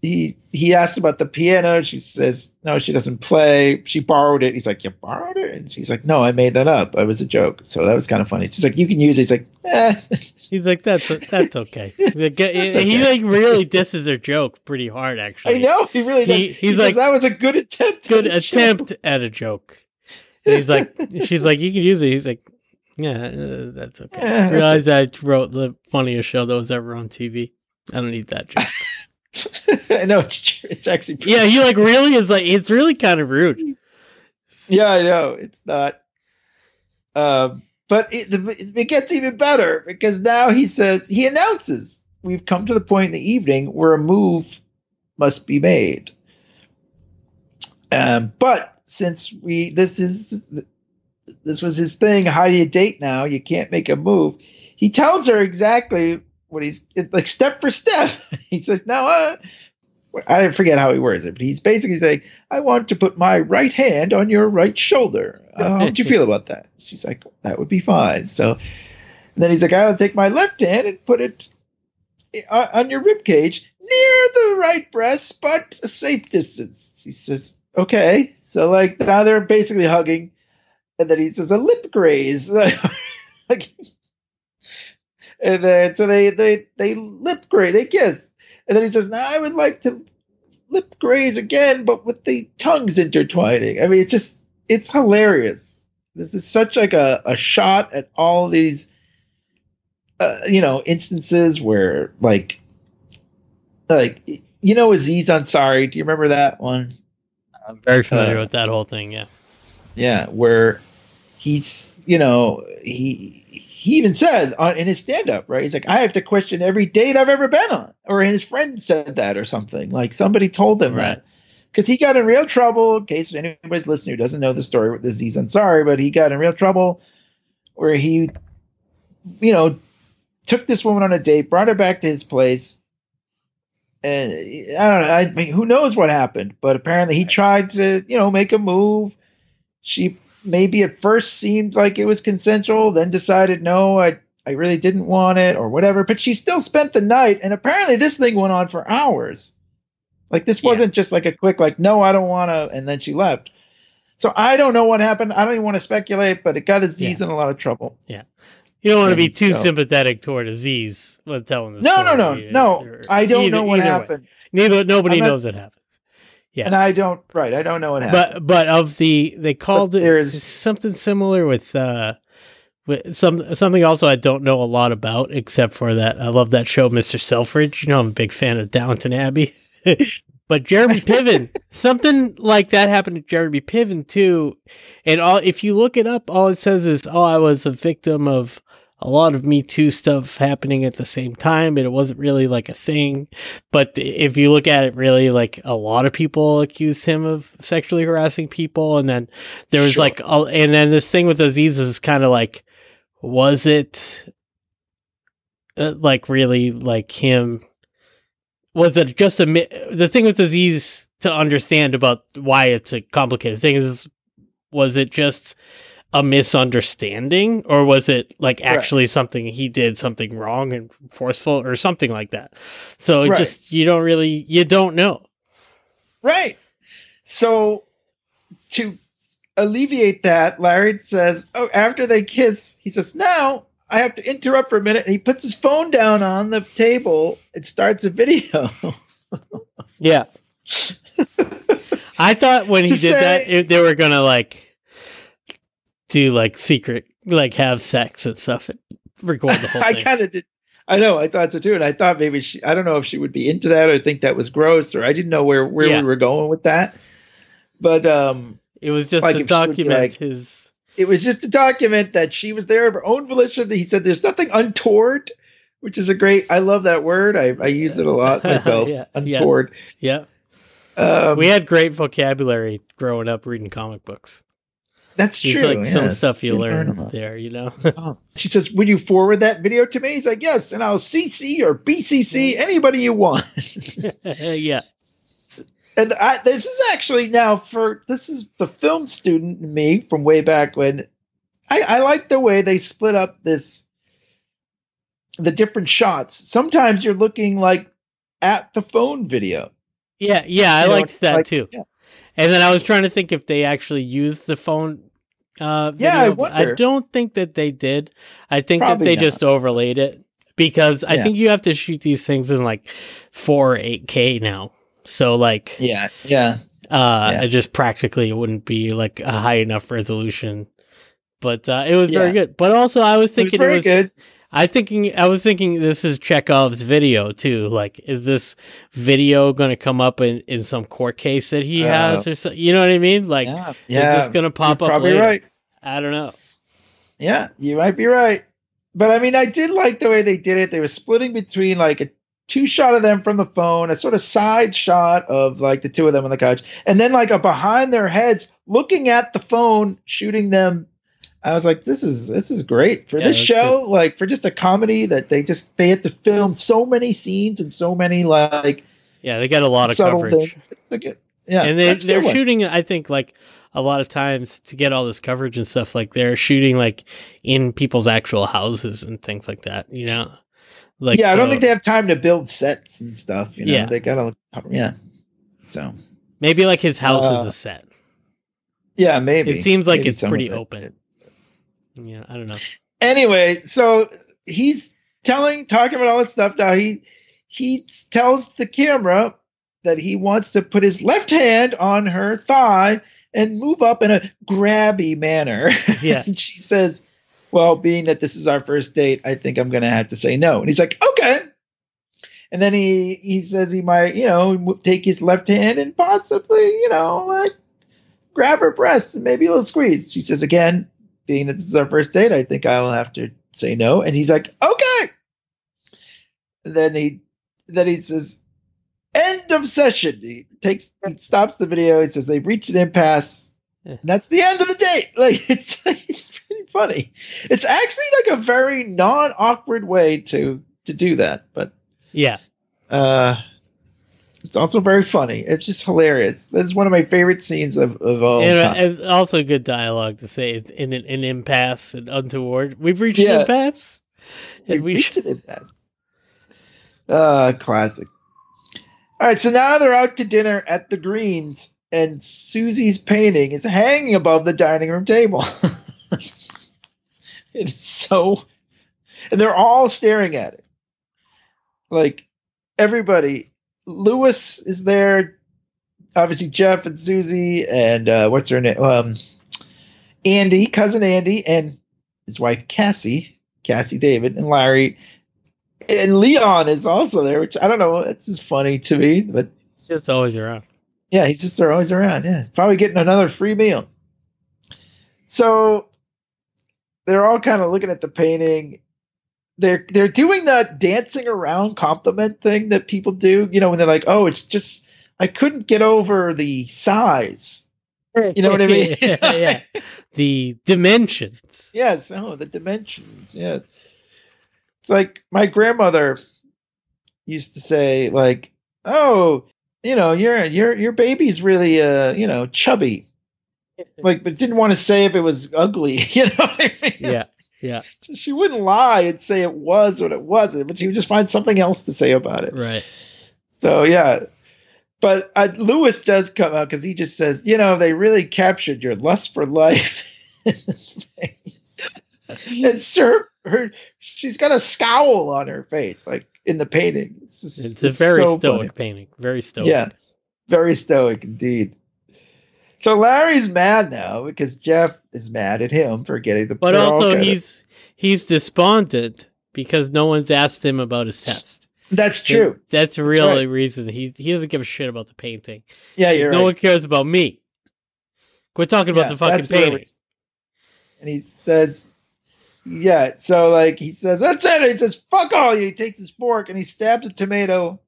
he he asks about the piano. She says no, she doesn't play. She borrowed it. He's like, you borrowed it, and she's like, no, I made that up. It was a joke. So that was kind of funny. She's like, you can use it. He's like, eh. [laughs] He's like, that's that's okay. Like, That's He okay. like really disses her joke pretty hard, actually. I know he really. He- does. he's he like- says, that was a good attempt. Good at a joke." attempt at a joke. And he's like, she's like, you can use it. He's like, yeah, uh, that's okay. Yeah, that's Realize I wrote the funniest show that was ever on TV. I don't need that joke. [laughs] I know it's true. It's actually. Pretty yeah, he like really is like, it's really kind of rude. Yeah, I know it's not. Um, but it, it gets even better because now he says he announces we've come to the point in the evening where a move must be made. Um, but since we this is this was his thing, how do you date now? You can't make a move. He tells her exactly what he's like step for step. [laughs] he says, "Now, uh, I forget how he words it, but he's basically saying, I want to put my right hand on your right shoulder. Uh, how would you feel about that? She's like, that would be fine. So then he's like, I'll take my left hand and put it on your rib cage near the right breast, but a safe distance. She says, okay. So like now they're basically hugging. And then he says, a lip graze. [laughs] like, and then so they they they lip graze, they kiss. And then he says, Now I would like to lip graze again, but with the tongues intertwining. I mean, it's just, it's hilarious. This is such like a, a shot at all these, uh, you know, instances where like, like, you know, Aziz Ansari. Do you remember that one? I'm very familiar Uh, with that whole thing. Yeah. Yeah, where he's, you know, he he even said on, in his stand up, right? He's like, I have to question every date I've ever been on. Or his friend said that or something. Like somebody told him Right. that. Because he got in real trouble, in case anybody's listening who doesn't know the story with Aziz Ansari, but he got in real trouble where he, you know, took this woman on a date, brought her back to his place. And I don't know. I mean, who knows what happened? But apparently, he tried to, you know, make a move. She maybe at first seemed like it was consensual, then decided no, I I really didn't want it or whatever. But she still spent the night, and apparently, this thing went on for hours. Like this wasn't just like a quick, like no, I don't want to, and then she left. So I don't know what happened. I don't even want to speculate, but it got Aziz Yeah. in a lot of trouble. Yeah. You don't want to be too so- sympathetic toward Aziz when telling the No, no, no, either- no. or- I don't either- know what either way. happened, Neither nobody not- knows it happened. Yeah. and I don't. Right, I don't know what happened. But but of the they called it there's- something similar with uh with some something also I don't know a lot about except for that I love that show Mr. Selfridge. You know I'm a big fan of Downton Abbey. [laughs] but Jeremy [laughs] Piven, something like that happened to Jeremy Piven too. And all if you look it up, all it says is, "Oh, I was a victim of a lot of Me Too stuff happening at the same time, and it wasn't really like a thing." But if you look at it, really, like a lot of people accused him of sexually harassing people, and then there was Sure. like, a- and then this thing with Aziz is kind of like, was it uh, like really like him? Was it just a the thing with Aziz to understand about why it's a complicated thing is was it just a misunderstanding or was it like Right. actually something he did something wrong and forceful or something like that so Right. just you don't really you don't know Right. So to alleviate that, Larry says, "Oh, after they kiss, he says, now I have to interrupt for a minute." And he puts his phone down on the table and starts a video. yeah [laughs] i thought when he To did say- that it, they were gonna like do like secret like have sex and stuff and record the whole [laughs] I thing I kind of did. I know. I thought so too, and I thought maybe she. I don't know if she would be into that or think that was gross, or I didn't know where where Yeah. we were going with that. But um, it was just like to if she would be document like- his it was just a document that she was there of her own volition. He said there's nothing untoward, which is a great. I love that word. I, I use it a lot [laughs] myself. Yeah, yeah. untoward. yeah Um, we had great vocabulary growing up reading comic books that's true. like some stuff you learn there you know [laughs] Oh. She says, "Would you forward that video to me?" He's like, "Yes," and I'll CC or BCC anybody you want. [laughs] [laughs] yeah and I, this is actually now for this is the film student me from way back when. I, I like the way they split up this, the different shots. Sometimes you're looking like at the phone video. Yeah, yeah, I You know, liked that like- too. yeah. And then I was trying to think if they actually used the phone. Uh, Yeah, I video, but I don't think that they did. I think Probably that they not. just overlaid it because I think you have to shoot these things in like four or eight K now. So like, Yeah, yeah. uh, Yeah. it just practically it wouldn't be like a high enough resolution. But uh, it was very good. But also, I was thinking It was very it was good. I thinking I was thinking this is Chekhov's video too. Like, is this video going to come up in, in some court case that he Uh, has or so? You know what I mean? Like, yeah, is this going to pop up probably later? right. I don't know. Yeah, you might be right. But I mean, I did like the way they did it. They were splitting between like a two shot of them from the phone, a sort of side shot of like the two of them on the couch, and then like a behind their heads looking at the phone, shooting them. I was like, this is this is great for Yeah, this show, like for just a comedy that they just they had to film so many scenes and so many like Yeah, they got a lot of coverage, things. It's a good, yeah, and they they're good shooting. I think like a lot of times to get all this coverage and stuff. Like they're shooting like in people's actual houses and things like that. You know, like yeah, I don't so think they have time to build sets and stuff. You know, Yeah. they gotta, yeah. So maybe like his house is Uh, a set. yeah, maybe It seems like Maybe it's pretty it. open. Yeah, I don't know. Anyway, so he's telling, talking about all this stuff now. He he tells the camera that he wants to put his left hand on her thigh and move up in a grabby manner. [laughs] Yeah. and she says, "Well, being that this is our first date, I think I'm going to have to say no." And he's like, "Okay." And then he he says he might, you know, take his left hand and possibly, you know, like grab her breasts and maybe a little squeeze. She says again, being that this is our first date, I think I will have to say no. And he's like, okay. And then he then he says, end of session. He takes he stops the video. He says they've reached an impasse. Yeah. And that's the end of the date. [laughs] Like it's it's pretty funny. It's actually like a very non awkward way to to do that, but Yeah, uh it's also very funny. It's just hilarious. That's one of my favorite scenes of, of all and, time. and also good dialogue to say in an, an impasse and untoward. We've reached Yeah. an impasse. And we we reached an impasse. Uh, classic. All right, so now they're out to dinner at the Greens, and Susie's painting is hanging above the dining room table. [laughs] it's so, and they're all staring at it. Like everybody, Lewis is there. Obviously, Jeff and Susie, and uh, what's her name? Um, Andy, cousin Andy, and his wife Cazzie, Cazzie David, and Larry. And Leon is also there, which I don't know. It's just funny to me, but It's just always around. yeah, he's just they're always around. Yeah, probably getting another free meal. So they're all kind of looking at the painting. They're they're doing that dancing around compliment thing that people do. You know, when they're like, "Oh, it's just I couldn't get over the size." You know what I mean? [laughs] yeah, yeah. [laughs] The dimensions. Yes. Oh, the dimensions. Yeah. It's like my grandmother used to say, like, "Oh, you know, your your your baby's really uh, you know, chubby." Like, but didn't want to say if it was ugly. [laughs] You know what I mean? Yeah, yeah, She wouldn't lie and say it was what it wasn't, but she would just find something else to say about it. right. So yeah, but uh, Lewis does come out because he just says, you know, they really captured your lust for life [laughs] in his face. and sir, her she's got a scowl on her face, like in the painting. It's just It's a very so stoic funny. painting. Very stoic. Yeah, very stoic indeed. So Larry's mad now because Jeff is mad at him for getting the. But also he's he's despondent because no one's asked him about his test. that's true. And That's the real right. reason he he doesn't give a shit about the painting. Yeah, you're no right. one cares about me. Quit talking about the fucking painting. And he says, yeah, so like he says, that's it. He says, fuck all you. He takes his fork and he stabs a tomato.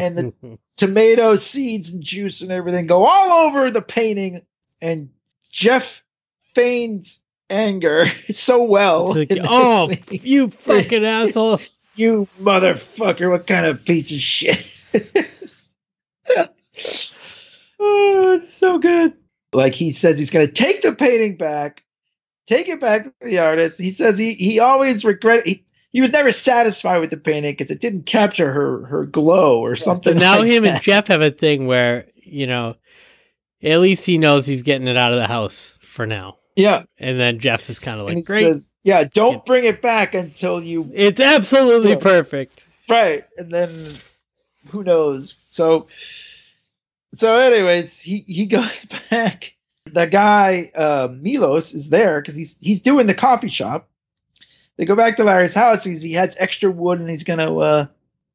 And the- [laughs] Tomato seeds and juice and everything go all over the painting. And Jeff feigns anger [laughs] so well. Like, [laughs] oh, you fucking asshole! you motherfucker, what kind of piece of shit? oh, it's so good. Like he says he's gonna take the painting back, take it back to the artist. He says he he always regret he he was never satisfied with the painting because it didn't capture her her glow or something. Now like him that. and Jeff have a thing where you know, at least he knows he's getting it out of the house for now, yeah, and then Jeff is kind of like, "Great, says, yeah, don't bring it back until you it's absolutely Yeah. perfect." right, and then who knows? So, so anyways, he he [laughs] goes back. The guy uh, Milos is there because he's he's doing the coffee shop. They go back to Larry's house. He's, he has extra wood and he's gonna uh,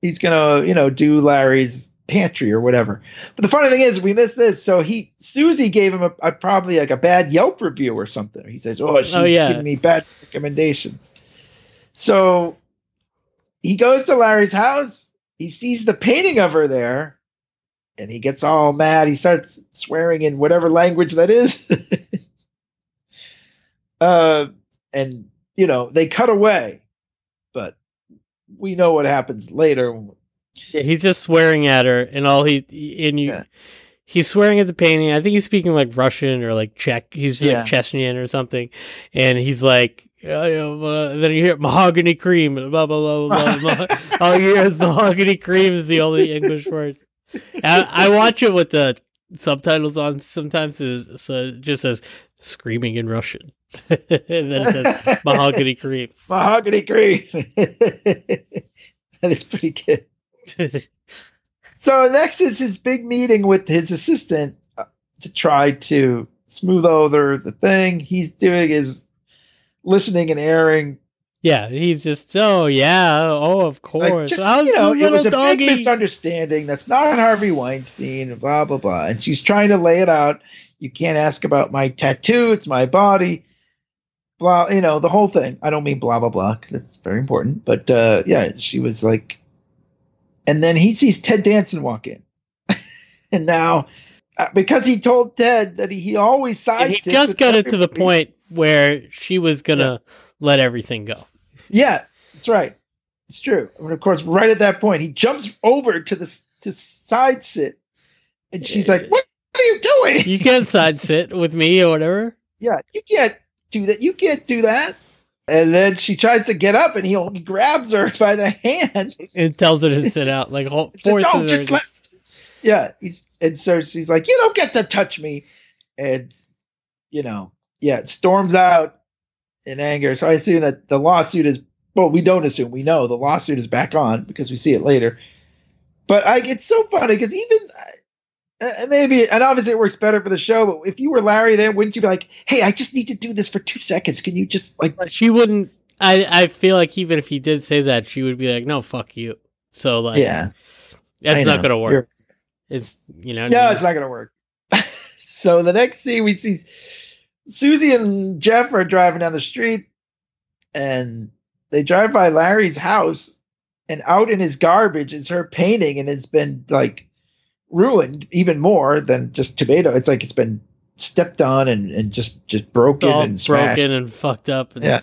he's gonna you know do Larry's pantry or whatever. But the funny thing is, we missed this. So he Susie gave him a, a probably like a bad Yelp review or something. He says, "Oh, she's Oh, yeah. giving me bad recommendations." So he goes to Larry's house. He sees the painting of her there, and he gets all mad. He starts swearing in whatever language that is. [laughs] uh, and you know they cut away, but we know what happens later. Yeah, he's just swearing at her, and all he and you. Yeah. He's swearing at the painting. I think he's speaking like Russian or like Czech. He's Yeah. like Chechnyan or something. And he's like, uh, then you hear mahogany cream, blah, blah, blah, blah, blah. [laughs] all you hear is mahogany cream is the only English word. I, I watch it with the subtitles on sometimes, so it just says screaming in Russian. [laughs] and then it says mahogany cream. [laughs] Mahogany cream. [laughs] that is pretty good. So next is his big meeting with his assistant uh, to try to smooth over the thing. He's doing his listening and airing. Yeah, he's just, oh, yeah, oh, of course. like, just, you know, it was a little big misunderstanding. That's not Harvey Weinstein. Blah blah blah. And she's trying to lay it out. You can't ask about my tattoo. It's my body. Blah, you know the whole thing. I don't mean blah blah blah because it's very important. But uh, yeah, she was like, and then he sees Ted Danson walk in, [laughs] and now uh, because he told Ted that he, he always sides. He just got it to the point where she was gonna let everything go. Yeah, that's right. It's true. And of course, right at that point, he jumps over to the to side sit, and she's like, "What are you doing?" You can't side [laughs] sit with me or whatever. yeah, you can't do that. You can't do that. And then she tries to get up, and he, grabs her [laughs] by the hand. and tells her to sit out. Like whole Says, forces "No, her just let." Yeah, he's and so she's like, "You don't get to touch me," and you know, yeah, storms out in anger. So I assume that the lawsuit is. Well, we don't assume. We know the lawsuit is back on because we see it later. But I, it's so funny because even uh, maybe, and obviously it works better for the show. But if you were Larry, there wouldn't you be like, "Hey, I just need to do this for two seconds. Can you just like?" She wouldn't. I I feel like even if he did say that, she would be like, "No, fuck you." So like, Yeah, that's not gonna work. You're- It's you know. No, it's not going to work. [laughs] so the next scene we see Susie and Jeff are driving down the street and they drive by Larry's house and out in his garbage is her painting and it's been like ruined even more than just tomato. It's like it's been stepped on and, and just just broken all and smashed. broken and fucked up, and Yeah.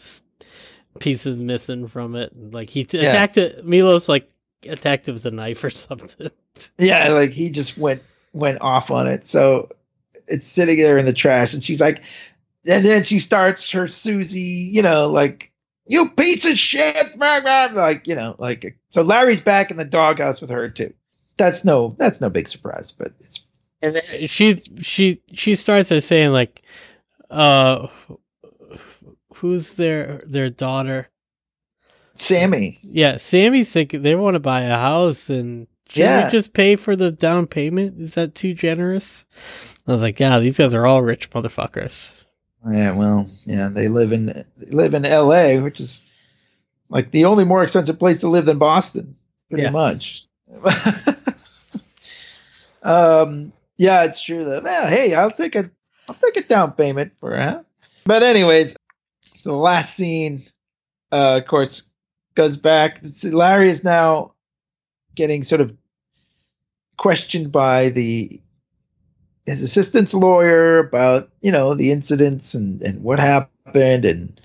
pieces missing from it. Like he t- Yeah. attacked it. Milos like attacked it with a knife or [laughs] something. Yeah, like he just went went off on it. So it's sitting there in the trash, and she's like, and then she starts her Susie, you know, like you piece of shit, blah, blah, blah," like you know, like so. Larry's back in the doghouse with her too. That's no, that's no big surprise, but it's And then she she she starts by saying like, uh, who's their their daughter? Sammi. Yeah, Sammi's thinking they want to buy a house and should Yeah. we just pay for the down payment? Is that too generous? I was like, yeah, these guys are all rich motherfuckers. Yeah, well, yeah, they live in they live in L.A., which is like the only more expensive place to live than Boston, pretty Yeah. much. [laughs] um, yeah, it's true that. Well, hey, I'll take a I'll take a down payment for it. But anyways, so the last scene, uh, of course, goes back. Larry is now getting sort of questioned by the his assistant's lawyer about you know the incidents and and what happened and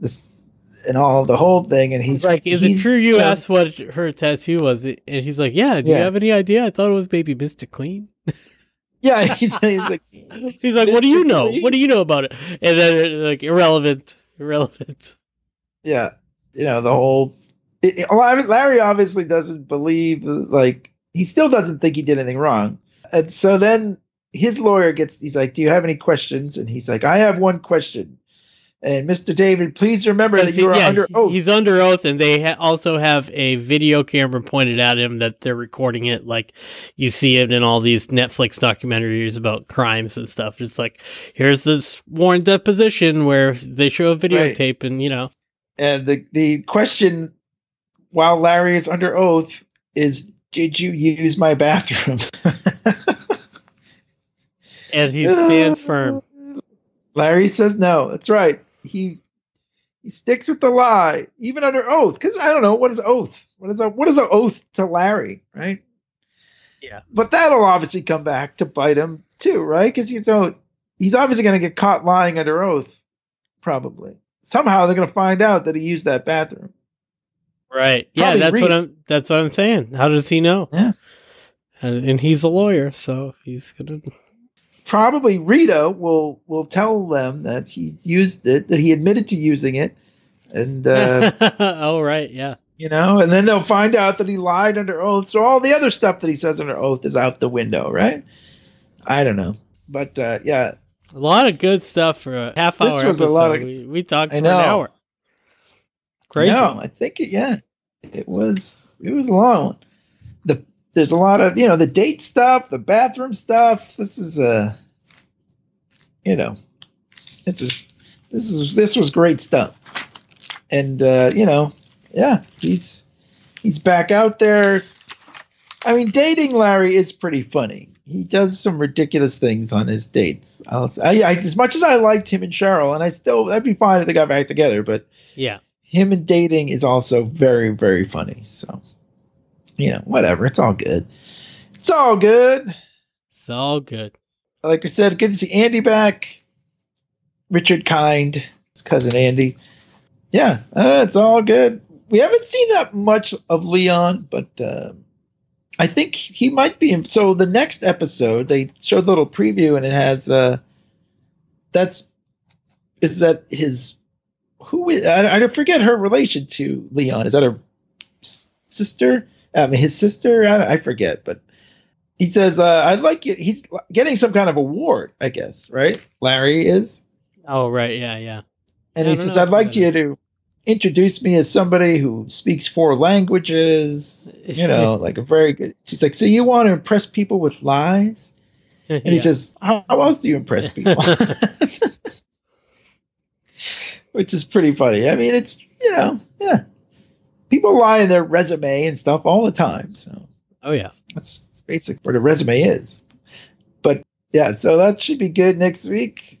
this and all the whole thing and he's like, is he's, it true you asked what her tattoo was? And he's like, yeah. Do you have any idea? I thought it was Baby Mr. Clean. yeah [laughs] he's, he's like [laughs] He's like, what do you Mr. know? Clean? What do you know about it? And then like irrelevant, irrelevant. yeah you know the whole. It, Larry obviously doesn't believe like he still doesn't think he did anything wrong, and so then his lawyer gets he's like, "Do you have any questions?" And he's like, "I have one question." And Mr. David, please remember that you are Yeah, under oath. He's under oath, and they ha- also have a video camera pointed at him that they're recording it, like you see it in all these Netflix documentaries about crimes and stuff. It's like here's this sworn deposition where they show a videotape, and you know, And the the question, while Larry is under oath, is did you use my bathroom? [laughs] and he [laughs] stands firm. Larry says no. That's right. He he sticks with the lie, even under oath. Because I don't know what is oath. What is a what is an oath to Larry, right? Yeah. But that'll obviously come back to bite him too, right? Because you know he's obviously going to get caught lying under oath, probably. Somehow they're going to find out that he used that bathroom. Right. Yeah, Probably that's what. I'm. That's what I'm saying. How does he know? Yeah. And, and he's a lawyer, so he's gonna. Probably Rita will will tell them that he used it, that he admitted to using it, and uh, [laughs] oh right, yeah. you know, and then they'll find out that he lied under oath. So all the other stuff that he says under oath is out the window, right? I don't know, but uh, yeah, A lot of good stuff for a half hour. This was a lot of- We, we talked for an hour. Crazy. no, I think it, yeah, it was it was a long one. The there's a lot of you know the date stuff, the bathroom stuff. This is uh, you know, this is this is this was great stuff, and uh, you know, yeah, he's he's back out there. I mean, dating Larry is pretty funny. He does some ridiculous things on his dates. I'll, I, I, as much as I liked him and Cheryl, and I still, I'd be fine if they got back together. But Yeah. him and dating is also very, very funny. So, you know, whatever. It's all good. It's all good. It's all good. Like I said, good to see Andy back. Richard Kind, his cousin Andy. Yeah, uh, it's all good. We haven't seen that much of Leon, but um I think he might be. In, so the next episode, they showed a little preview, and it has uh, that's is that his who is I, I forget her relation to Leon. Is that her s- sister? I mean, his sister. I, I forget, but he says, uh, "I'd like you." He's getting some kind of award, I guess, right? Larry is, Oh right, yeah, yeah. and I he says, "I'd like you is." to introduce me as somebody who speaks four languages." You know, like a very good. She's like, "So you want to impress people with lies?" And he says, how, "How else do you impress [laughs] people?" [laughs] Which is pretty funny. I mean, it's you know, yeah. People lie in their resume and stuff all the time, so "Oh yeah." that's, that's basic what a resume is. But yeah, so that should be good next week.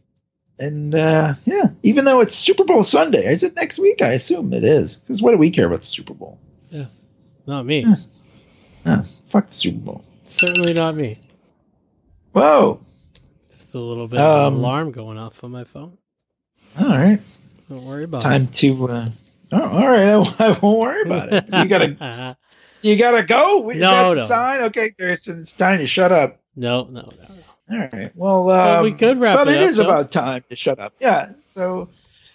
And uh, yeah, even though it's Super Bowl Sunday, is it next week? I assume it is. Because what do we care about the Super Bowl? Yeah, not me. Oh, fuck the Super Bowl. Certainly not me. Whoa. Just a little bit of Um, an alarm going off on my phone. All right. Don't worry about it. Time to. Uh, oh, all right. [laughs] I, I won't worry about it. You gotta. [laughs] You gotta go. Is No, no. sign? Okay, Grayson. It's time to shut up. no, no, no. All right. Well, Well, um, we could wrap But it it up, is though. about time to shut up. Yeah. So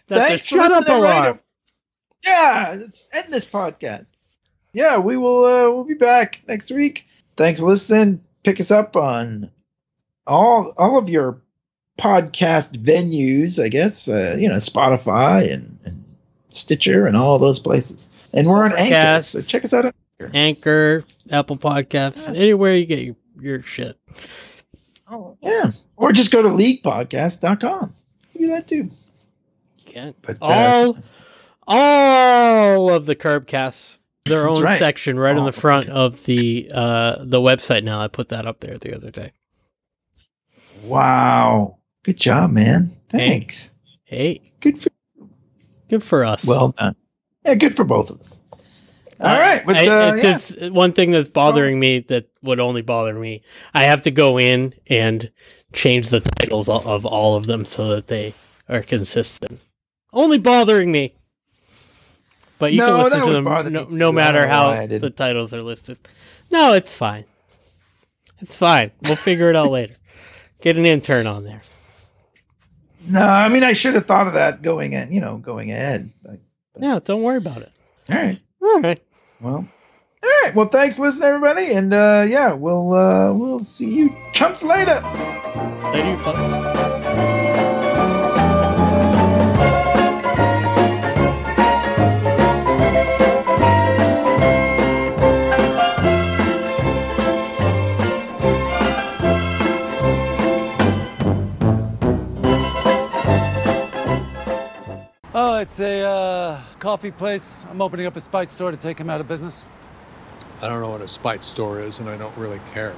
That's Thanks shut up alarm. Yeah, let's end this podcast. Yeah, we will. Uh, we'll be back next week. Thanks for listening. Pick us up on all all of your podcast venues. I guess uh, you know Spotify and, and Stitcher and all those places. And we're on Anchor, Overcast. so check us out. on Anchor. Anchor, Apple Podcasts, anywhere you get your, your shit. Oh, yeah, or just go to leaguepodcast.com. Do that too. You can. But uh, All, all of the Curbcasts, their own right. section right in the of them. front of the uh, the website. Now I put that up there the other day. wow, good job, man. Thanks. Hey, Good for good for us. Well done. Yeah, good for both of us. All Uh, right, but I- uh, it's, yeah. it's one thing that's bothering me that would only bother me. I have to go in and change the titles of- all of them so that they are consistent. Only bothering me. But you No, can listen to them no, no matter how why I didn't. the titles are listed. No, it's fine. It's fine. We'll figure it out [laughs] later. Get an intern on there. No, I mean I should have thought of that going in, you know, going ahead. But, Yeah, don't worry about it. All right. All right. Well, all right. Well, thanks, for listening, everybody, and uh, yeah, we'll uh, we'll see you chumps later. Later, you. It's a uh, coffee place. I'm opening up a spite store to take him out of business. I don't know what a spite store is, and I don't really care.